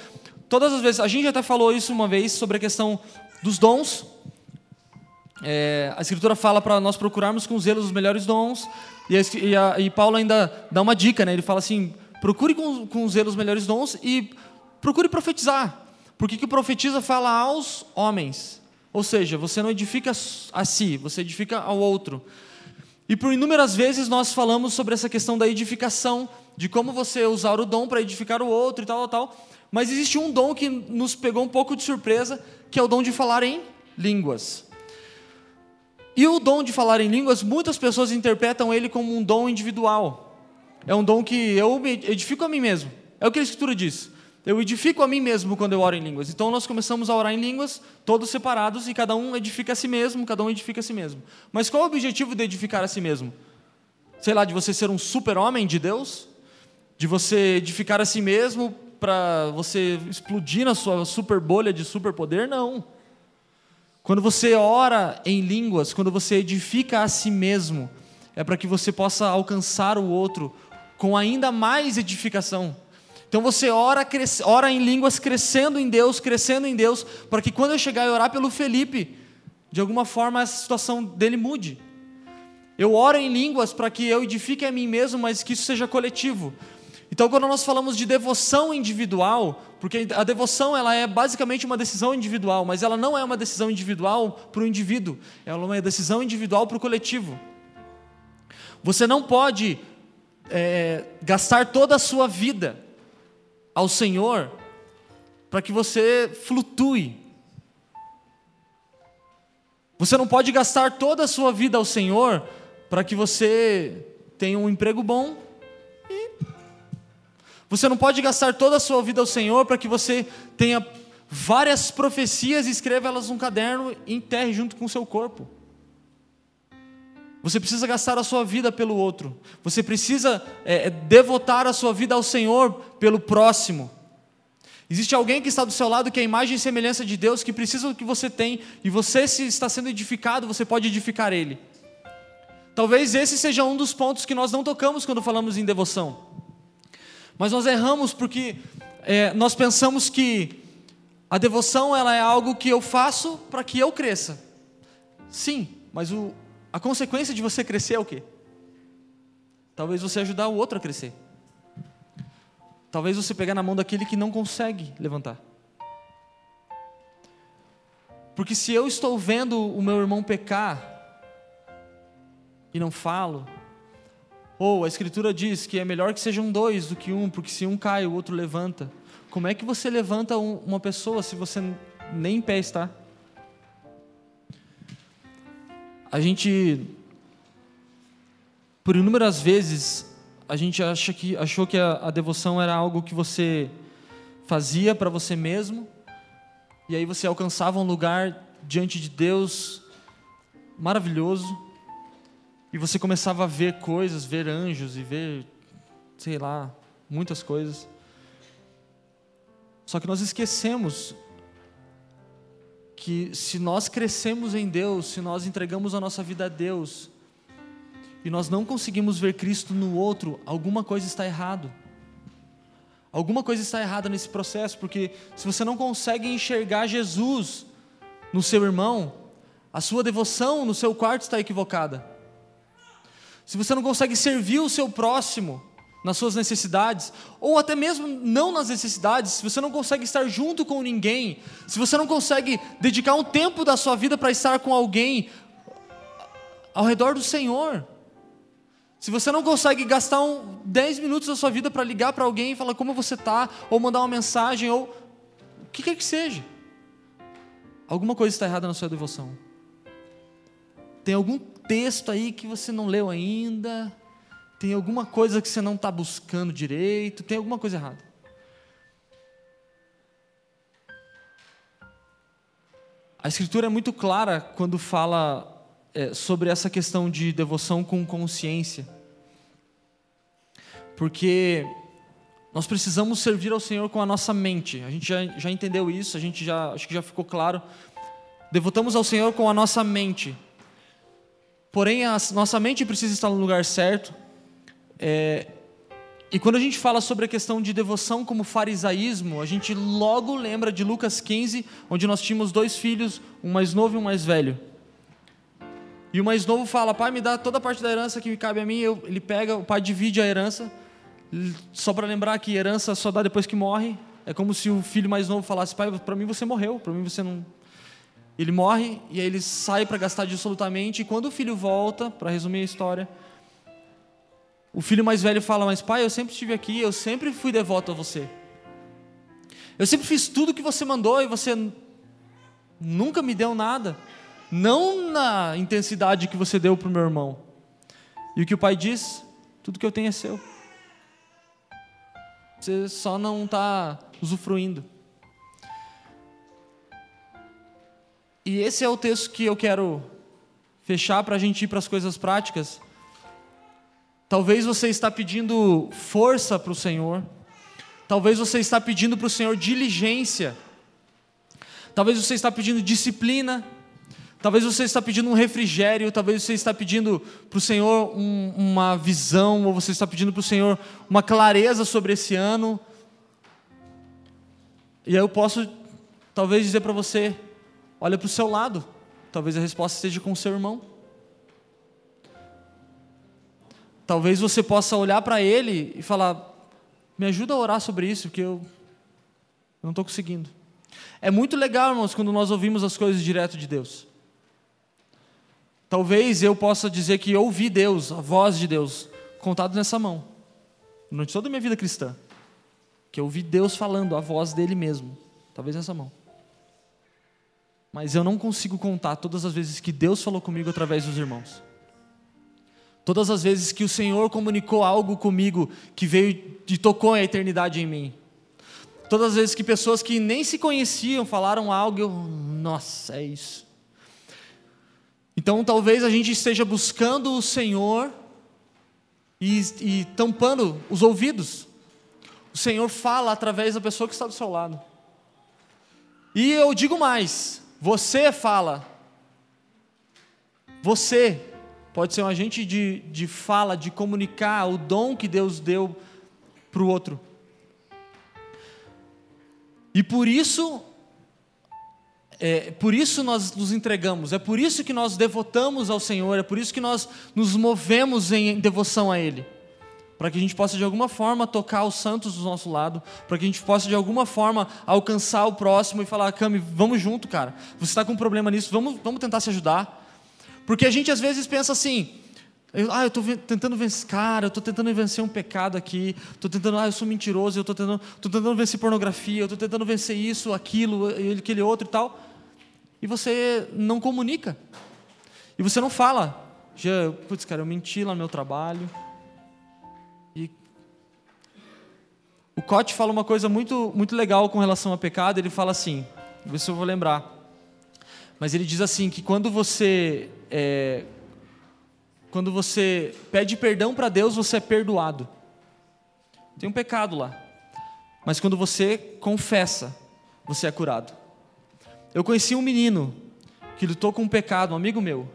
todas as vezes, a gente até falou isso uma vez sobre a questão dos dons. É, a Escritura fala para nós procurarmos com zelo os melhores dons, e, a, e, a, e, Paulo ainda dá uma dica, né? ele fala assim: procure com, com zelo os melhores dons e procure profetizar, porque que profetiza fala aos homens, ou seja, você não edifica a si, você edifica ao outro. E por inúmeras vezes nós falamos sobre essa questão da edificação, de como você usar o dom para edificar o outro e tal, tal, tal. Mas existe um dom que nos pegou um pouco de surpresa, que é o dom de falar em línguas. E o dom de falar em línguas, muitas pessoas interpretam ele como um dom individual. É um dom que eu edifico a mim mesmo. É o que a Escritura diz. Eu edifico a mim mesmo quando eu oro em línguas. Então nós começamos a orar em línguas, todos separados, e cada um edifica a si mesmo, cada um edifica a si mesmo. Mas qual é o objetivo de edificar a si mesmo? Sei lá, de você ser um super-homem de Deus? De você edificar a si mesmo para você explodir na sua super bolha de superpoder? Não. Quando você ora em línguas, quando você edifica a si mesmo, é para que você possa alcançar o outro com ainda mais edificação. Então você ora, ora em línguas, crescendo em Deus, crescendo em Deus, para que quando eu chegar e orar pelo Felipe, de alguma forma a situação dele mude. Eu oro em línguas para que eu edifique a mim mesmo, mas que isso seja coletivo. Então, quando nós falamos de devoção individual, porque a devoção ela é basicamente uma decisão individual, mas ela não é uma decisão individual para o indivíduo, ela é uma decisão individual para o coletivo. Você não pode é, gastar toda a sua vida ao Senhor para que você flutue. Você não pode gastar toda a sua vida ao Senhor para que você tenha um emprego bom. Você não pode gastar toda a sua vida ao Senhor para que você tenha várias profecias e escreva elas num caderno e enterre junto com o seu corpo. Você precisa gastar a sua vida pelo outro. Você precisa é, devotar a sua vida ao Senhor pelo próximo. Existe alguém que está do seu lado que é a imagem e semelhança de Deus, que precisa do que você tem, e você, se está sendo edificado, você pode edificar ele. Talvez esse seja um dos pontos que nós não tocamos quando falamos em devoção. Mas nós erramos porque é, nós pensamos que a devoção ela é algo que eu faço para que eu cresça. Sim, mas o, a consequência de você crescer é o quê? Talvez você ajudar o outro a crescer. Talvez você pegar na mão daquele que não consegue levantar. Porque se eu estou vendo o meu irmão pecar e não falo, ou a Escritura diz que é melhor que sejam dois do que um, porque se um cai, o outro levanta. Como é que você levanta uma pessoa se você nem em pé está? A gente, por inúmeras vezes, a gente acha que, achou que a, a devoção era algo que você fazia para você mesmo, e aí você alcançava um lugar diante de Deus maravilhoso, e você começava a ver coisas, ver anjos e ver, sei lá, muitas coisas. Só que nós esquecemos que se nós crescemos em Deus, se nós entregamos a nossa vida a Deus, e nós não conseguimos ver Cristo no outro, alguma coisa está errado. Alguma coisa está errada nesse processo, porque se você não consegue enxergar Jesus no seu irmão, a sua devoção no seu quarto está equivocada. Se você não consegue servir o seu próximo nas suas necessidades, ou até mesmo não nas necessidades, se você não consegue estar junto com ninguém, se você não consegue dedicar um tempo da sua vida para estar com alguém ao redor do Senhor, se você não consegue gastar um, 10 minutos da sua vida para ligar para alguém e falar como você está, ou mandar uma mensagem, ou o que quer que seja, alguma coisa está errada na sua devoção. Tem algum texto aí que você não leu ainda, tem alguma coisa que você não está buscando direito, tem alguma coisa errada. A Escritura é muito clara quando fala é, sobre essa questão de devoção com consciência. Porque nós precisamos servir ao Senhor com a nossa mente. A gente já, já entendeu isso, a gente já acho que já ficou claro. Devotamos ao Senhor com a nossa mente. Porém, a nossa mente precisa estar no lugar certo. É, e quando a gente fala sobre a questão de devoção como farisaísmo, a gente logo lembra de Lucas 15, onde nós tínhamos dois filhos, um mais novo e um mais velho. E o mais novo fala: Pai, me dá toda a parte da herança que me cabe a mim. Eu, ele pega, o pai divide a herança. Só para lembrar que herança só dá depois que morre. É como se o filho mais novo falasse: Pai, para mim você morreu, para mim você não. Ele morre e aí ele sai para gastar absolutamente. E quando o filho volta, para resumir a história, o filho mais velho fala: Mas pai, eu sempre estive aqui, eu sempre fui devoto a você. Eu sempre fiz tudo que você mandou e você nunca me deu nada não na intensidade que você deu para o meu irmão. E o que o pai diz? Tudo que eu tenho é seu. Você só não está usufruindo. E esse é o texto que eu quero fechar para a gente ir para as coisas práticas. Talvez você está pedindo força para o Senhor. Talvez você está pedindo para o Senhor diligência. Talvez você está pedindo disciplina. Talvez você está pedindo um refrigério, talvez você está pedindo para o Senhor um, uma visão, ou você está pedindo para o Senhor uma clareza sobre esse ano. E aí eu posso, talvez, dizer para você: olha para o seu lado, talvez a resposta esteja com o seu irmão. Talvez você possa olhar para ele e falar: me ajuda a orar sobre isso, porque eu não estou conseguindo. É muito legal, irmãos, quando nós ouvimos as coisas direto de Deus. Talvez eu possa dizer que ouvi Deus, a voz de Deus, contado nessa mão, durante toda a minha vida cristã. Que eu ouvi Deus falando, a voz dele mesmo. talvez essa mão. Mas eu não consigo contar todas as vezes que Deus falou comigo através dos irmãos. Todas as vezes que o Senhor comunicou algo comigo que veio e tocou a eternidade em mim. Todas as vezes que pessoas que nem se conheciam falaram algo, eu, nossa, é isso. Então talvez a gente esteja buscando o Senhor e, e tampando os ouvidos. O Senhor fala através da pessoa que está do seu lado. E eu digo mais: você fala. Você pode ser um agente de, de fala, de comunicar o dom que Deus deu para o outro. E por isso, é, por isso nós nos entregamos, é por isso que nós devotamos ao Senhor, é por isso que nós nos movemos em devoção a Ele. Para que a gente possa de alguma forma tocar os santos do nosso lado, para que a gente possa de alguma forma alcançar o próximo e falar: Cami, vamos junto, cara. Você está com um problema nisso, vamos, vamos tentar se ajudar. Porque a gente às vezes pensa assim, ah, eu estou tentando vencer, cara, eu estou tentando vencer um pecado aqui, estou tentando, ah, eu sou mentiroso, eu estou tentando, tô tentando vencer pornografia, eu estou tentando vencer isso, aquilo, aquele outro e tal. E você não comunica. E você não fala. Já, putz, cara, eu menti lá no meu trabalho. E o Cote fala uma coisa muito, muito legal com relação a pecado. Ele fala assim, ver se eu vou lembrar. Mas ele diz assim que quando você é, quando você pede perdão para Deus, você é perdoado. Tem um pecado lá. Mas quando você confessa, você é curado. Eu conheci um menino que lutou com um pecado, um amigo meu.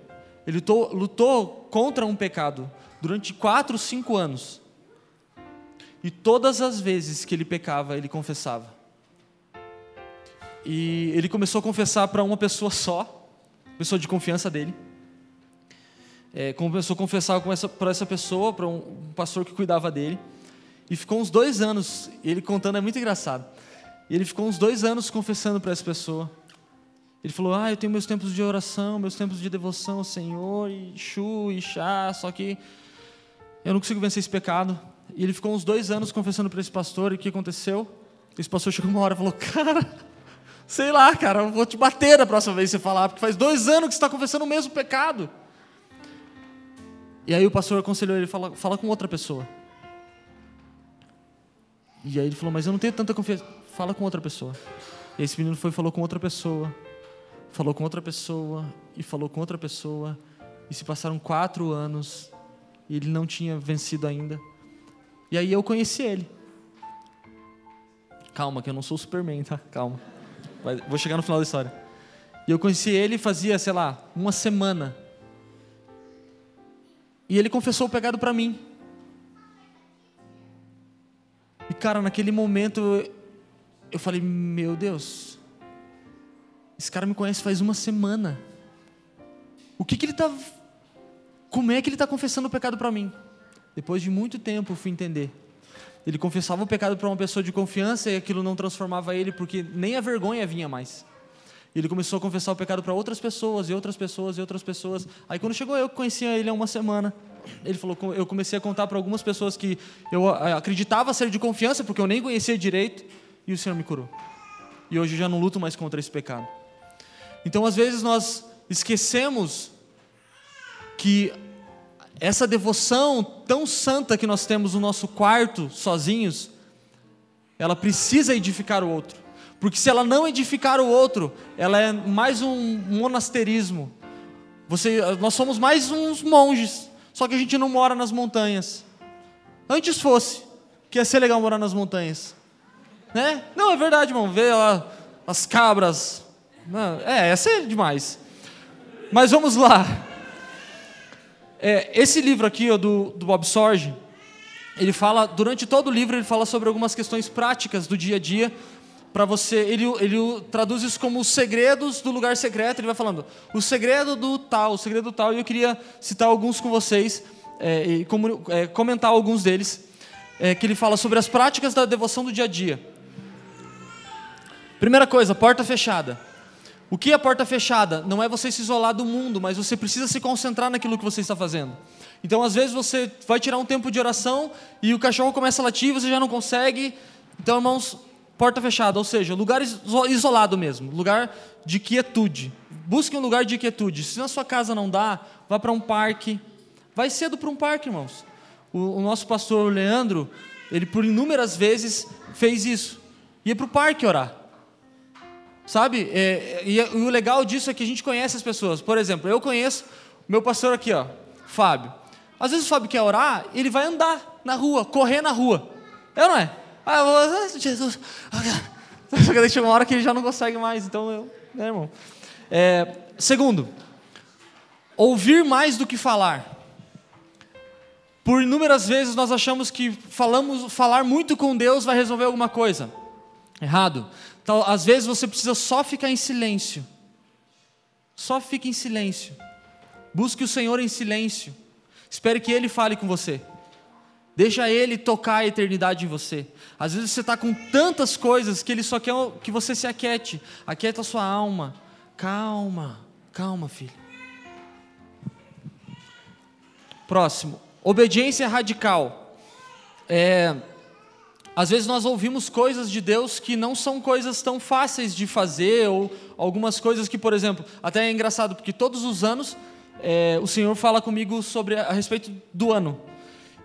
Ele lutou, lutou contra um pecado durante quatro, cinco anos. E todas as vezes que ele pecava, ele confessava. E ele começou a confessar para uma pessoa só, pessoa de confiança dele. É, começou a confessar com essa, para essa pessoa, para um, um pastor que cuidava dele. E ficou uns dois anos, ele contando é muito engraçado. Ele ficou uns dois anos confessando para essa pessoa. Ele falou: Ah, eu tenho meus tempos de oração, meus tempos de devoção ao Senhor, e chu, e chá, só que eu não consigo vencer esse pecado. E ele ficou uns dois anos confessando para esse pastor, e o que aconteceu? Esse pastor chegou uma hora e falou: Cara, Sei lá, cara, eu vou te bater da próxima vez que você falar, porque faz dois anos que você está confessando o mesmo pecado. E aí o pastor aconselhou ele, fala, fala com outra pessoa. E aí ele falou, mas eu não tenho tanta confiança. Fala com outra pessoa. E esse menino foi falou com outra pessoa. Falou com outra pessoa. E falou com outra pessoa. E se passaram quatro anos. E ele não tinha vencido ainda. E aí eu conheci ele. Calma, que eu não sou Superman, tá? Calma. Vou chegar no final da história. E eu conheci ele fazia, sei lá, uma semana. E ele confessou o pecado para mim. E cara, naquele momento eu falei: Meu Deus, esse cara me conhece faz uma semana. O que, que ele está. Como é que ele está confessando o pecado para mim? Depois de muito tempo eu fui entender. Ele confessava o pecado para uma pessoa de confiança e aquilo não transformava ele porque nem a vergonha vinha mais. Ele começou a confessar o pecado para outras pessoas e outras pessoas e outras pessoas. Aí quando chegou eu que conhecia ele há uma semana, ele falou, eu comecei a contar para algumas pessoas que eu acreditava ser de confiança porque eu nem conhecia direito e o Senhor me curou. E hoje eu já não luto mais contra esse pecado. Então às vezes nós esquecemos que essa devoção tão santa que nós temos no nosso quarto, sozinhos, ela precisa edificar o outro. Porque se ela não edificar o outro, ela é mais um monasterismo. Você, nós somos mais uns monges, só que a gente não mora nas montanhas. Antes fosse, que ia ser legal morar nas montanhas. Né? Não, é verdade, irmão. Ver lá as cabras. É, ia ser demais. Mas vamos lá. É, esse livro aqui ó, do, do Bob Sorge, ele fala, durante todo o livro, ele fala sobre algumas questões práticas do dia a dia, para você, ele, ele traduz isso como os segredos do lugar secreto, ele vai falando, o segredo do tal, o segredo do tal, e eu queria citar alguns com vocês, é, e como, é, comentar alguns deles, é, que ele fala sobre as práticas da devoção do dia a dia. Primeira coisa, porta fechada. O que é porta fechada? Não é você se isolar do mundo, mas você precisa se concentrar naquilo que você está fazendo. Então, às vezes, você vai tirar um tempo de oração e o cachorro começa a latir você já não consegue. Então, irmãos, porta fechada, ou seja, lugar isolado mesmo, lugar de quietude. Busque um lugar de quietude. Se na sua casa não dá, vá para um parque. Vai cedo para um parque, irmãos. O, o, nosso pastor Leandro, ele por inúmeras vezes fez isso. Ia para o parque orar. Sabe? É, e, e o legal disso é que a gente conhece as pessoas. Por exemplo, eu conheço meu pastor aqui, ó, Fábio. Às vezes o Fábio quer orar, ele vai andar na rua, correr na rua. É ou não é? Ah, eu vou, ah, Jesus. Chega uma hora que ele já não consegue mais, então eu, né, irmão? É, segundo, ouvir mais do que falar. Por inúmeras vezes nós achamos que falamos, falar muito com Deus vai resolver alguma coisa. Errado. Então, às vezes você precisa só ficar em silêncio. Só fique em silêncio. Busque o Senhor em silêncio. Espere que Ele fale com você. Deixa Ele tocar a eternidade em você. Às vezes você está com tantas coisas que Ele só quer que você se aquiete. Aquieta a sua alma. Calma, calma, filho. Próximo. Obediência radical. É, às vezes nós ouvimos coisas de Deus que não são coisas tão fáceis de fazer, ou algumas coisas que, por exemplo, até é engraçado, porque todos os anos é, o Senhor fala comigo sobre a, respeito do ano.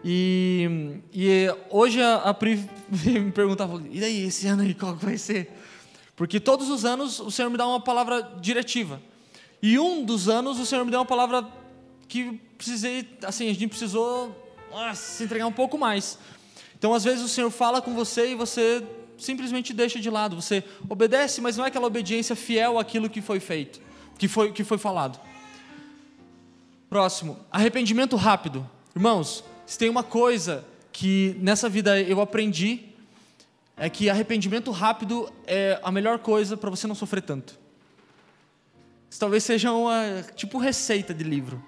E, e hoje a, a Pri me perguntava, e daí, esse ano aí, qual vai ser? Porque todos os anos o Senhor me dá uma palavra diretiva. E um dos anos o Senhor me deu uma palavra que precisei, assim, a gente precisou se entregar um pouco mais. Então, às vezes o Senhor fala com você e você simplesmente deixa de lado. Você obedece, mas não é aquela obediência fiel àquilo que foi feito, que foi, que foi falado. Próximo, arrependimento rápido. Irmãos, se tem uma coisa que nessa vida eu aprendi, é que arrependimento rápido é a melhor coisa para você não sofrer tanto. Isso talvez seja uma tipo receita de livro.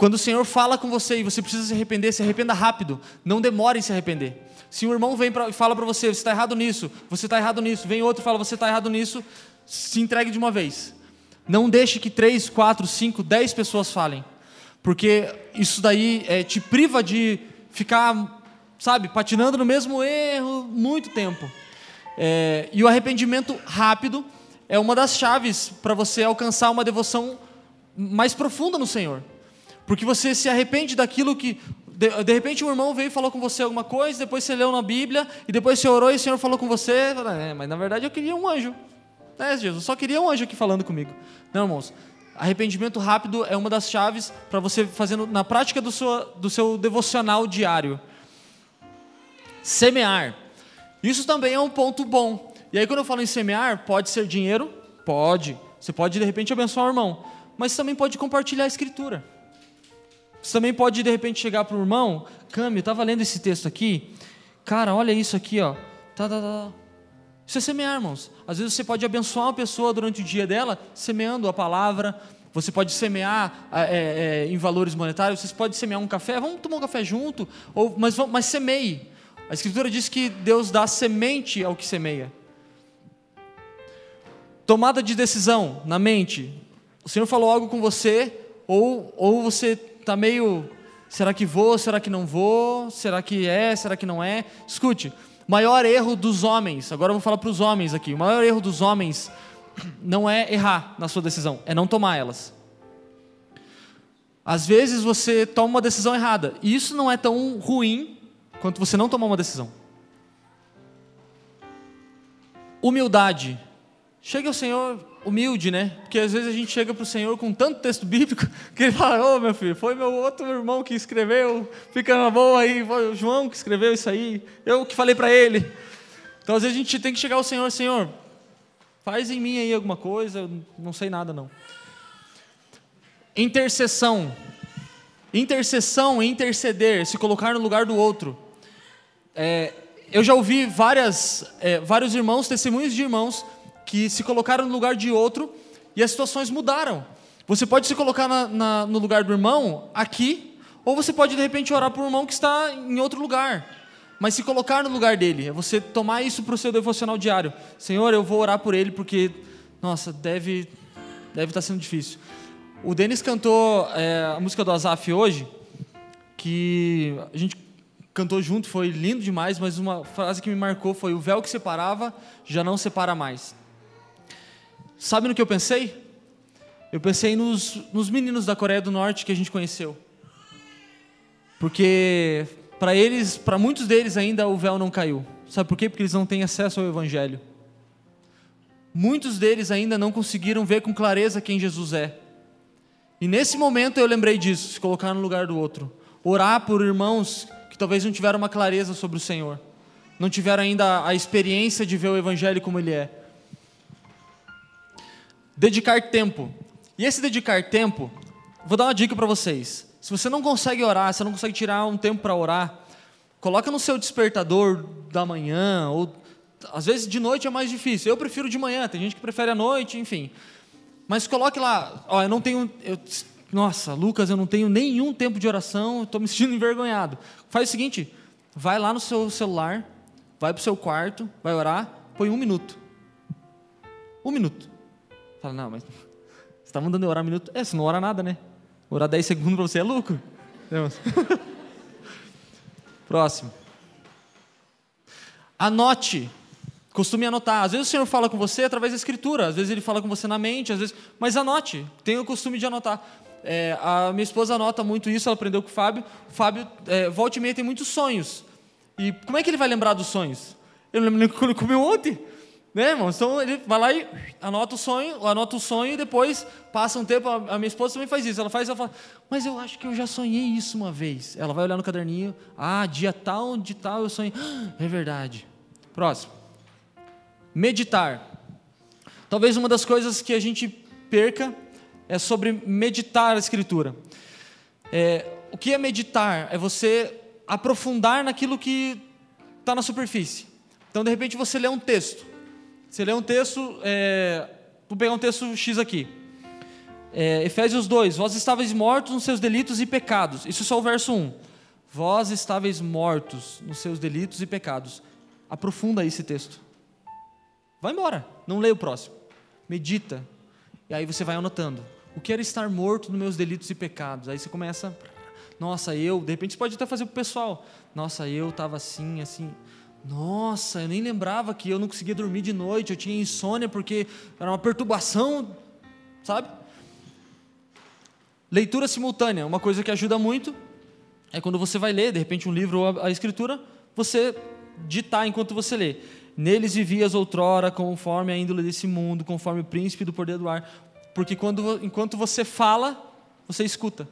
Quando o Senhor fala com você e você precisa se arrepender, se arrependa rápido. Não demore em se arrepender. Se um irmão vem e fala para você, você está errado nisso, você está errado nisso, vem outro e fala, você está errado nisso, se entregue de uma vez. Não deixe que três, quatro, cinco, dez pessoas falem porque isso daí é, te priva de ficar, sabe, patinando no mesmo erro muito tempo. É, e o arrependimento rápido é uma das chaves para você alcançar uma devoção mais profunda no Senhor. Porque você se arrepende daquilo que. De, de, repente um irmão veio e falou com você alguma coisa, depois você leu na Bíblia, e depois você orou e o Senhor falou com você. É, mas na verdade eu queria um anjo. É, Jesus, eu só queria um anjo aqui falando comigo. Não, irmãos. Arrependimento rápido é uma das chaves para você fazendo na prática do seu, do seu devocional diário. Semear. Isso também é um ponto bom. E aí, quando eu falo em semear, pode ser dinheiro? Pode. Você pode, de repente, abençoar o irmão. Mas também pode compartilhar a escritura. Você também pode, de repente, chegar para o irmão, Cami, eu estava lendo esse texto aqui. Cara, olha isso aqui, ó. Tá, tá, tá. Isso é semear, irmãos. Às vezes você pode abençoar uma pessoa durante o dia dela, semeando a palavra. Você pode semear é, é, em valores monetários. Você pode semear um café. Vamos tomar um café junto. Ou, mas, mas semeie. A Escritura diz que Deus dá semente ao que semeia. Tomada de decisão na mente. O Senhor falou algo com você, ou, ou você está meio. Será que vou? Será que não vou? Será que é? Será que não é? Escute maior erro dos homens, agora eu vou falar para os homens aqui, o maior erro dos homens não é errar na sua decisão, é não tomar elas. Às vezes você toma uma decisão errada, e isso não é tão ruim quanto você não tomar uma decisão. Humildade. Chega ao Senhor humilde, né? Porque às vezes a gente chega para o Senhor com tanto texto bíblico que ele fala: Ô oh, meu filho, foi meu outro irmão que escreveu, fica na boa aí, foi o João que escreveu isso aí, eu que falei para ele. Então às vezes a gente tem que chegar ao Senhor: Senhor, faz em mim aí alguma coisa, eu não sei nada não. Intercessão. Intercessão, interceder, se colocar no lugar do outro. É, eu já ouvi várias, é, vários irmãos, testemunhos de irmãos que se colocaram no lugar de outro e as situações mudaram. Você pode se colocar na, na, no lugar do irmão aqui, ou você pode de repente orar por um irmão que está em outro lugar. Mas se colocar no lugar dele, é você tomar isso para o seu devocional diário. Senhor, eu vou orar por ele porque, nossa, deve, deve estar tá sendo difícil. O Denis cantou é, a música do Azaf hoje, que a gente cantou junto, foi lindo demais, mas uma frase que me marcou foi: O véu que separava já não separa mais. Sabe no que eu pensei? Eu pensei nos, nos meninos da Coreia do Norte que a gente conheceu. Porque para eles, para muitos deles ainda o véu não caiu. Sabe por quê? Porque eles não têm acesso ao evangelho. Muitos deles ainda não conseguiram ver com clareza quem Jesus é. E nesse momento eu lembrei disso, se colocar no lugar do outro. Orar por irmãos que talvez não tiveram uma clareza sobre o Senhor. Não tiveram ainda a experiência de ver o evangelho como ele é. Dedicar tempo. E esse dedicar tempo, vou dar uma dica para vocês. Se você não consegue orar, se não consegue tirar um tempo para orar, coloca no seu despertador da manhã, ou às vezes de noite é mais difícil. Eu prefiro de manhã, tem gente que prefere à noite, enfim. Mas coloque lá, ó, eu não tenho. Eu, nossa, Lucas, eu não tenho nenhum tempo de oração, estou me sentindo envergonhado. Faz o seguinte: vai lá no seu celular, vai para o seu quarto, vai orar, põe um minuto. Um minuto. Fala, não, mas você está mandando eu orar um minuto? É, você não ora nada, né? Orar 10 segundos para você é lucro. Próximo. Anote. Costume anotar. Às vezes o Senhor fala com você através da Escritura, às vezes Ele fala com você na mente, às vezes. Mas anote. Tenha o costume de anotar. É, a minha esposa anota muito isso, ela aprendeu com o Fábio. O Fábio, é, volta e meia, tem muitos sonhos. E como é que ele vai lembrar dos sonhos? Eu lembro quando ele comeu ontem. Né, irmão? Então ele vai lá e anota o sonho, anota o sonho e depois passa um tempo. A minha esposa também faz isso. Ela faz, ela fala, mas eu acho que eu já sonhei isso uma vez. Ela vai olhar no caderninho, ah, dia tal, de tal eu sonhei. é verdade. Próximo. Meditar. Talvez uma das coisas que a gente perca é sobre meditar a Escritura. É, o que é meditar? É você aprofundar naquilo que está na superfície. Então, de repente, você lê um texto. Você lê um texto, é, vou pegar um texto X aqui. É, Efésios 2: Vós estáveis mortos nos seus delitos e pecados. Isso é só o verso 1. Vós estáveis mortos nos seus delitos e pecados. Aprofunda esse texto. Vai embora, não leia o próximo. Medita. E aí você vai anotando. O que era estar morto nos meus delitos e pecados? Aí você começa. Nossa, eu. De repente você pode até fazer para o pessoal. Nossa, eu estava assim, assim. Nossa, eu nem lembrava que eu não conseguia dormir de noite, eu tinha insônia porque era uma perturbação, sabe? Leitura simultânea, uma coisa que ajuda muito é quando você vai ler, de repente, um livro ou a escritura, você ditar enquanto você lê. Neles vivias outrora conforme a índole desse mundo, conforme o príncipe do poder do ar. Porque quando, enquanto você fala, você escuta.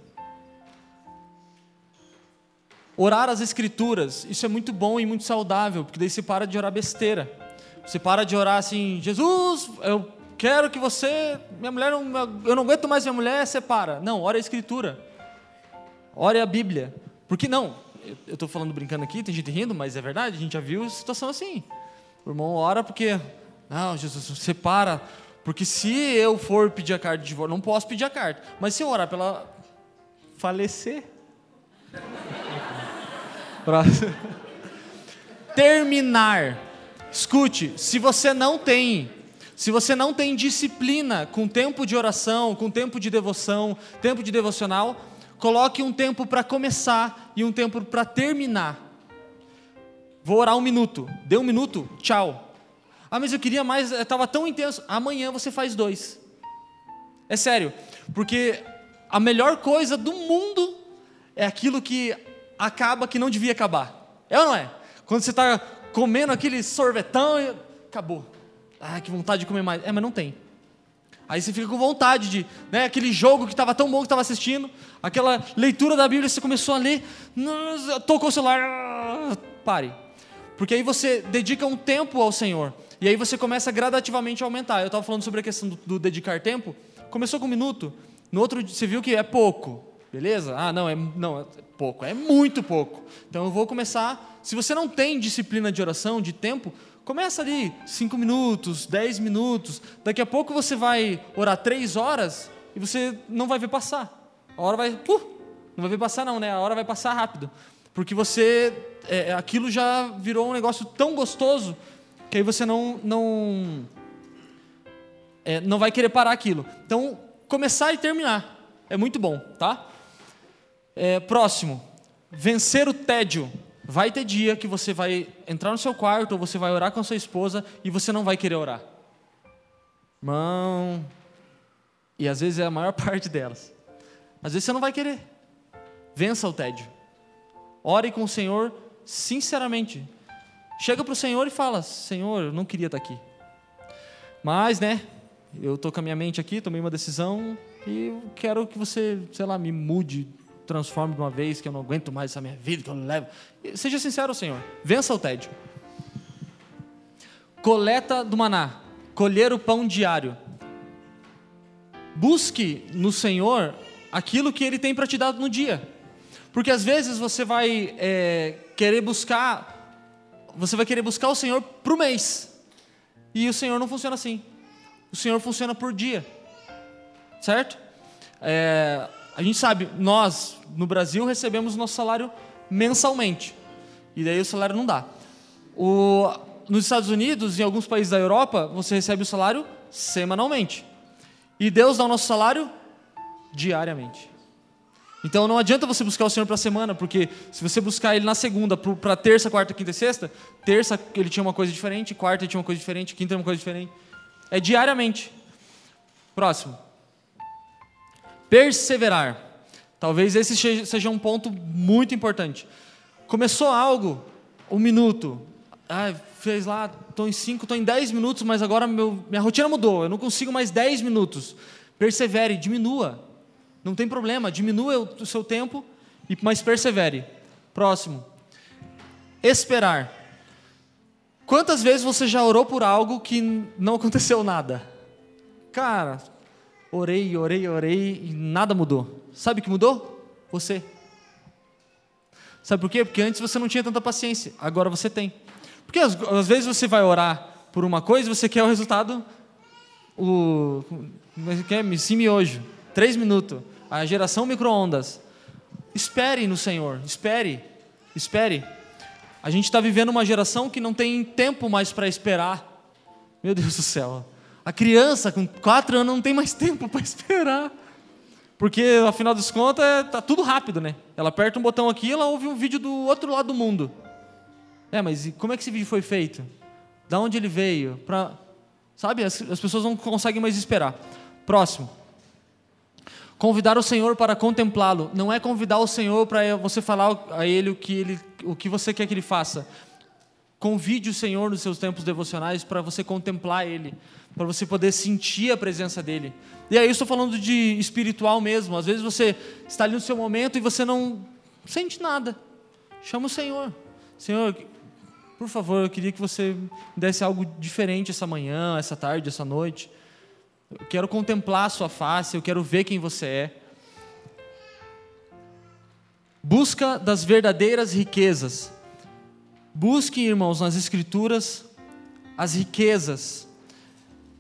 Orar as escrituras, isso é muito bom e muito saudável, porque daí você para de orar besteira. Você para de orar assim, Jesus, eu quero que você, minha mulher, não, eu não aguento mais minha mulher, separa. Não, ore a escritura. Ore a Bíblia. Porque não, eu estou falando brincando aqui, tem gente rindo, mas é verdade, a gente já viu situação assim. O irmão ora porque, não, Jesus, separa, porque se eu for pedir a carta de divórcio, não posso pedir a carta, mas se eu orar pela falecer, Próximo. Terminar. Escute, se você não tem, se você não tem disciplina com tempo de oração, com tempo de devoção, tempo de devocional, coloque um tempo para começar e um tempo para terminar. Vou orar um minuto. Deu um minuto? Tchau. Ah, mas eu queria mais, estava tão intenso. Amanhã você faz dois. É sério, porque a melhor coisa do mundo é aquilo que acaba que não devia acabar. É ou não é? Quando você está comendo aquele sorvetão e acabou. Ah, que vontade de comer mais. É, mas não tem. Aí você fica com vontade de, né, aquele jogo que estava tão bom que estava assistindo, aquela leitura da Bíblia, você começou a ler, tocou o celular, pare. Porque aí você dedica um tempo ao Senhor. E aí você começa gradativamente a aumentar. Eu estava falando sobre a questão do, do, dedicar tempo. Começou com um minuto. No outro, você viu que é pouco. Beleza? Ah, não, é, não, é pouco, é muito pouco. Então eu vou começar. Se você não tem disciplina de oração, de tempo, começa ali, cinco minutos, dez minutos. Daqui a pouco você vai orar três horas e você não vai ver passar. A hora vai. Uh, não vai ver passar, não, né? A hora vai passar rápido. Porque você. É, aquilo já virou um negócio tão gostoso que aí você não. não é, não vai querer parar aquilo. Então, começar e terminar. É muito bom, tá? É, próximo, vencer o tédio. Vai ter dia que você vai entrar no seu quarto ou você vai orar com a sua esposa e você não vai querer orar. Irmão, e às vezes é a maior parte delas. Às vezes você não vai querer. Vença o tédio. Ore com o Senhor sinceramente. Chega para o Senhor e fala: Senhor, eu não queria estar aqui. Mas, né, eu estou com a minha mente aqui, tomei uma decisão e quero que você, sei lá, me mude, transforme de uma vez, que eu não aguento mais essa minha vida, que eu não levo. Seja sincero, Senhor. Vença o tédio. Coleta do maná. Colher o pão diário. Busque no Senhor aquilo que Ele tem para te dar no dia. Porque às vezes você vai é, querer buscar, você vai querer buscar o Senhor para o mês. E o Senhor não funciona assim. O Senhor funciona por dia. Certo? É, a gente sabe, nós no Brasil recebemos nosso salário mensalmente. E daí o salário não dá. O, nos Estados Unidos e em alguns países da Europa, você recebe o salário semanalmente. E Deus dá o nosso salário diariamente. Então não adianta você buscar o Senhor para a semana, porque se você buscar Ele na segunda, para terça, quarta, quinta e sexta, terça ele tinha uma coisa diferente, quarta ele tinha uma coisa diferente, quinta uma coisa diferente. É diariamente. Próximo. Perseverar. Talvez esse seja um ponto muito importante. Começou algo, um minuto. Ah, fez lá, estou em cinco, estou em dez minutos, mas agora meu, minha rotina mudou. Eu não consigo mais dez minutos. Persevere, diminua. Não tem problema, diminua o seu tempo, mas persevere. Próximo. Esperar. Quantas vezes você já orou por algo que não aconteceu nada? Cara, orei, orei, orei e nada mudou. Sabe o que mudou? Você. Sabe por quê? Porque antes você não tinha tanta paciência, agora você tem. Porque às, às vezes você vai orar por uma coisa e você quer o resultado, o. Quer sim miojo, três minutos a geração micro-ondas. Espere no Senhor, espere, espere. A gente está vivendo uma geração que não tem tempo mais para esperar. Meu Deus do céu. A criança com quatro anos não tem mais tempo para esperar. Porque, afinal das contas, é, tá tudo rápido, né? Ela aperta um botão aqui e ela ouve um vídeo do outro lado do mundo. É, mas como é que esse vídeo foi feito? Da onde ele veio? Pra... Sabe, as, as pessoas não conseguem mais esperar. Próximo. Convidar o Senhor para contemplá-lo não é convidar o Senhor para você falar a Ele o que, ele, o que você quer que Ele faça. Convide o Senhor nos seus tempos devocionais para você contemplar Ele, para você poder sentir a presença dEle. E aí eu estou falando de espiritual mesmo. Às vezes você está ali no seu momento e você não sente nada. Chama o Senhor. Senhor, por favor, eu queria que você me desse algo diferente essa manhã, essa tarde, essa noite. Eu quero contemplar a sua face, eu quero ver quem você é. Busca das verdadeiras riquezas. Busque, irmãos, nas Escrituras as riquezas,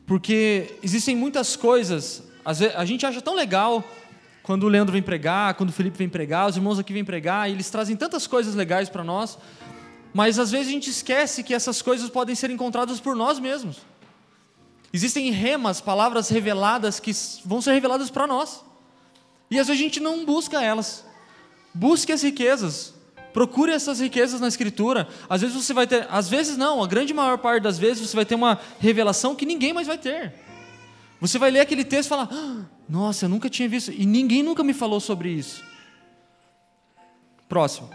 porque existem muitas coisas. A gente acha tão legal quando o Leandro vem pregar, quando o Felipe vem pregar, os irmãos aqui vêm pregar, e eles trazem tantas coisas legais para nós, mas às vezes a gente esquece que essas coisas podem ser encontradas por nós mesmos. Existem remas, palavras reveladas que vão ser reveladas para nós. E às vezes a gente não busca elas. Busque as riquezas. Procure essas riquezas na escritura. Às vezes você vai ter, às vezes não, a grande maior parte das vezes você vai ter uma revelação que ninguém mais vai ter. Você vai ler aquele texto e falar: ah, "Nossa, eu nunca tinha visto e ninguém nunca me falou sobre isso". Próximo.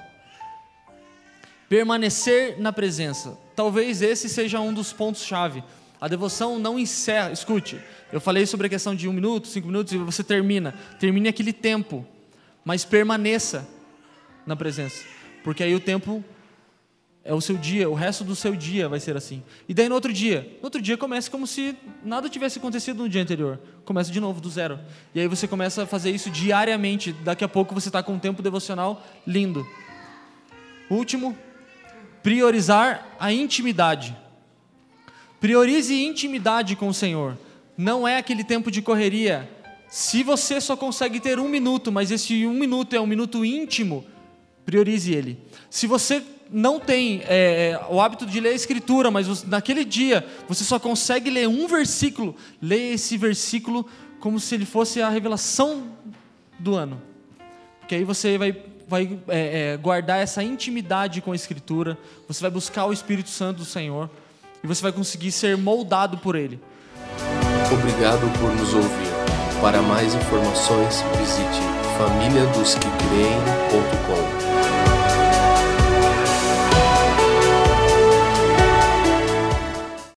Permanecer na presença. Talvez esse seja um dos pontos chave. A devoção não encerra. Escute, eu falei sobre a questão de um minuto, cinco minutos, e você termina. Termine aquele tempo, mas permaneça na presença. Porque aí o tempo é o seu dia, o resto do seu dia vai ser assim. E daí no outro dia, no outro dia começa como se nada tivesse acontecido no dia anterior. Começa de novo, do zero. E aí você começa a fazer isso diariamente. Daqui a pouco você está com um tempo devocional lindo. Último, priorizar a intimidade. Priorize intimidade com o Senhor. Não é aquele tempo de correria. Se você só consegue ter um minuto, mas esse um minuto é um minuto íntimo, priorize ele. Se você não tem é, é, o hábito de ler a escritura, mas você, naquele dia você só consegue ler um versículo, leia esse versículo como se ele fosse a revelação do ano. Porque aí você vai, vai é, é, guardar essa intimidade com a escritura, você vai buscar o Espírito Santo do Senhor e você vai conseguir ser moldado por ele. Obrigado por nos ouvir. Para mais informações, visite famíliadosquecreem.com.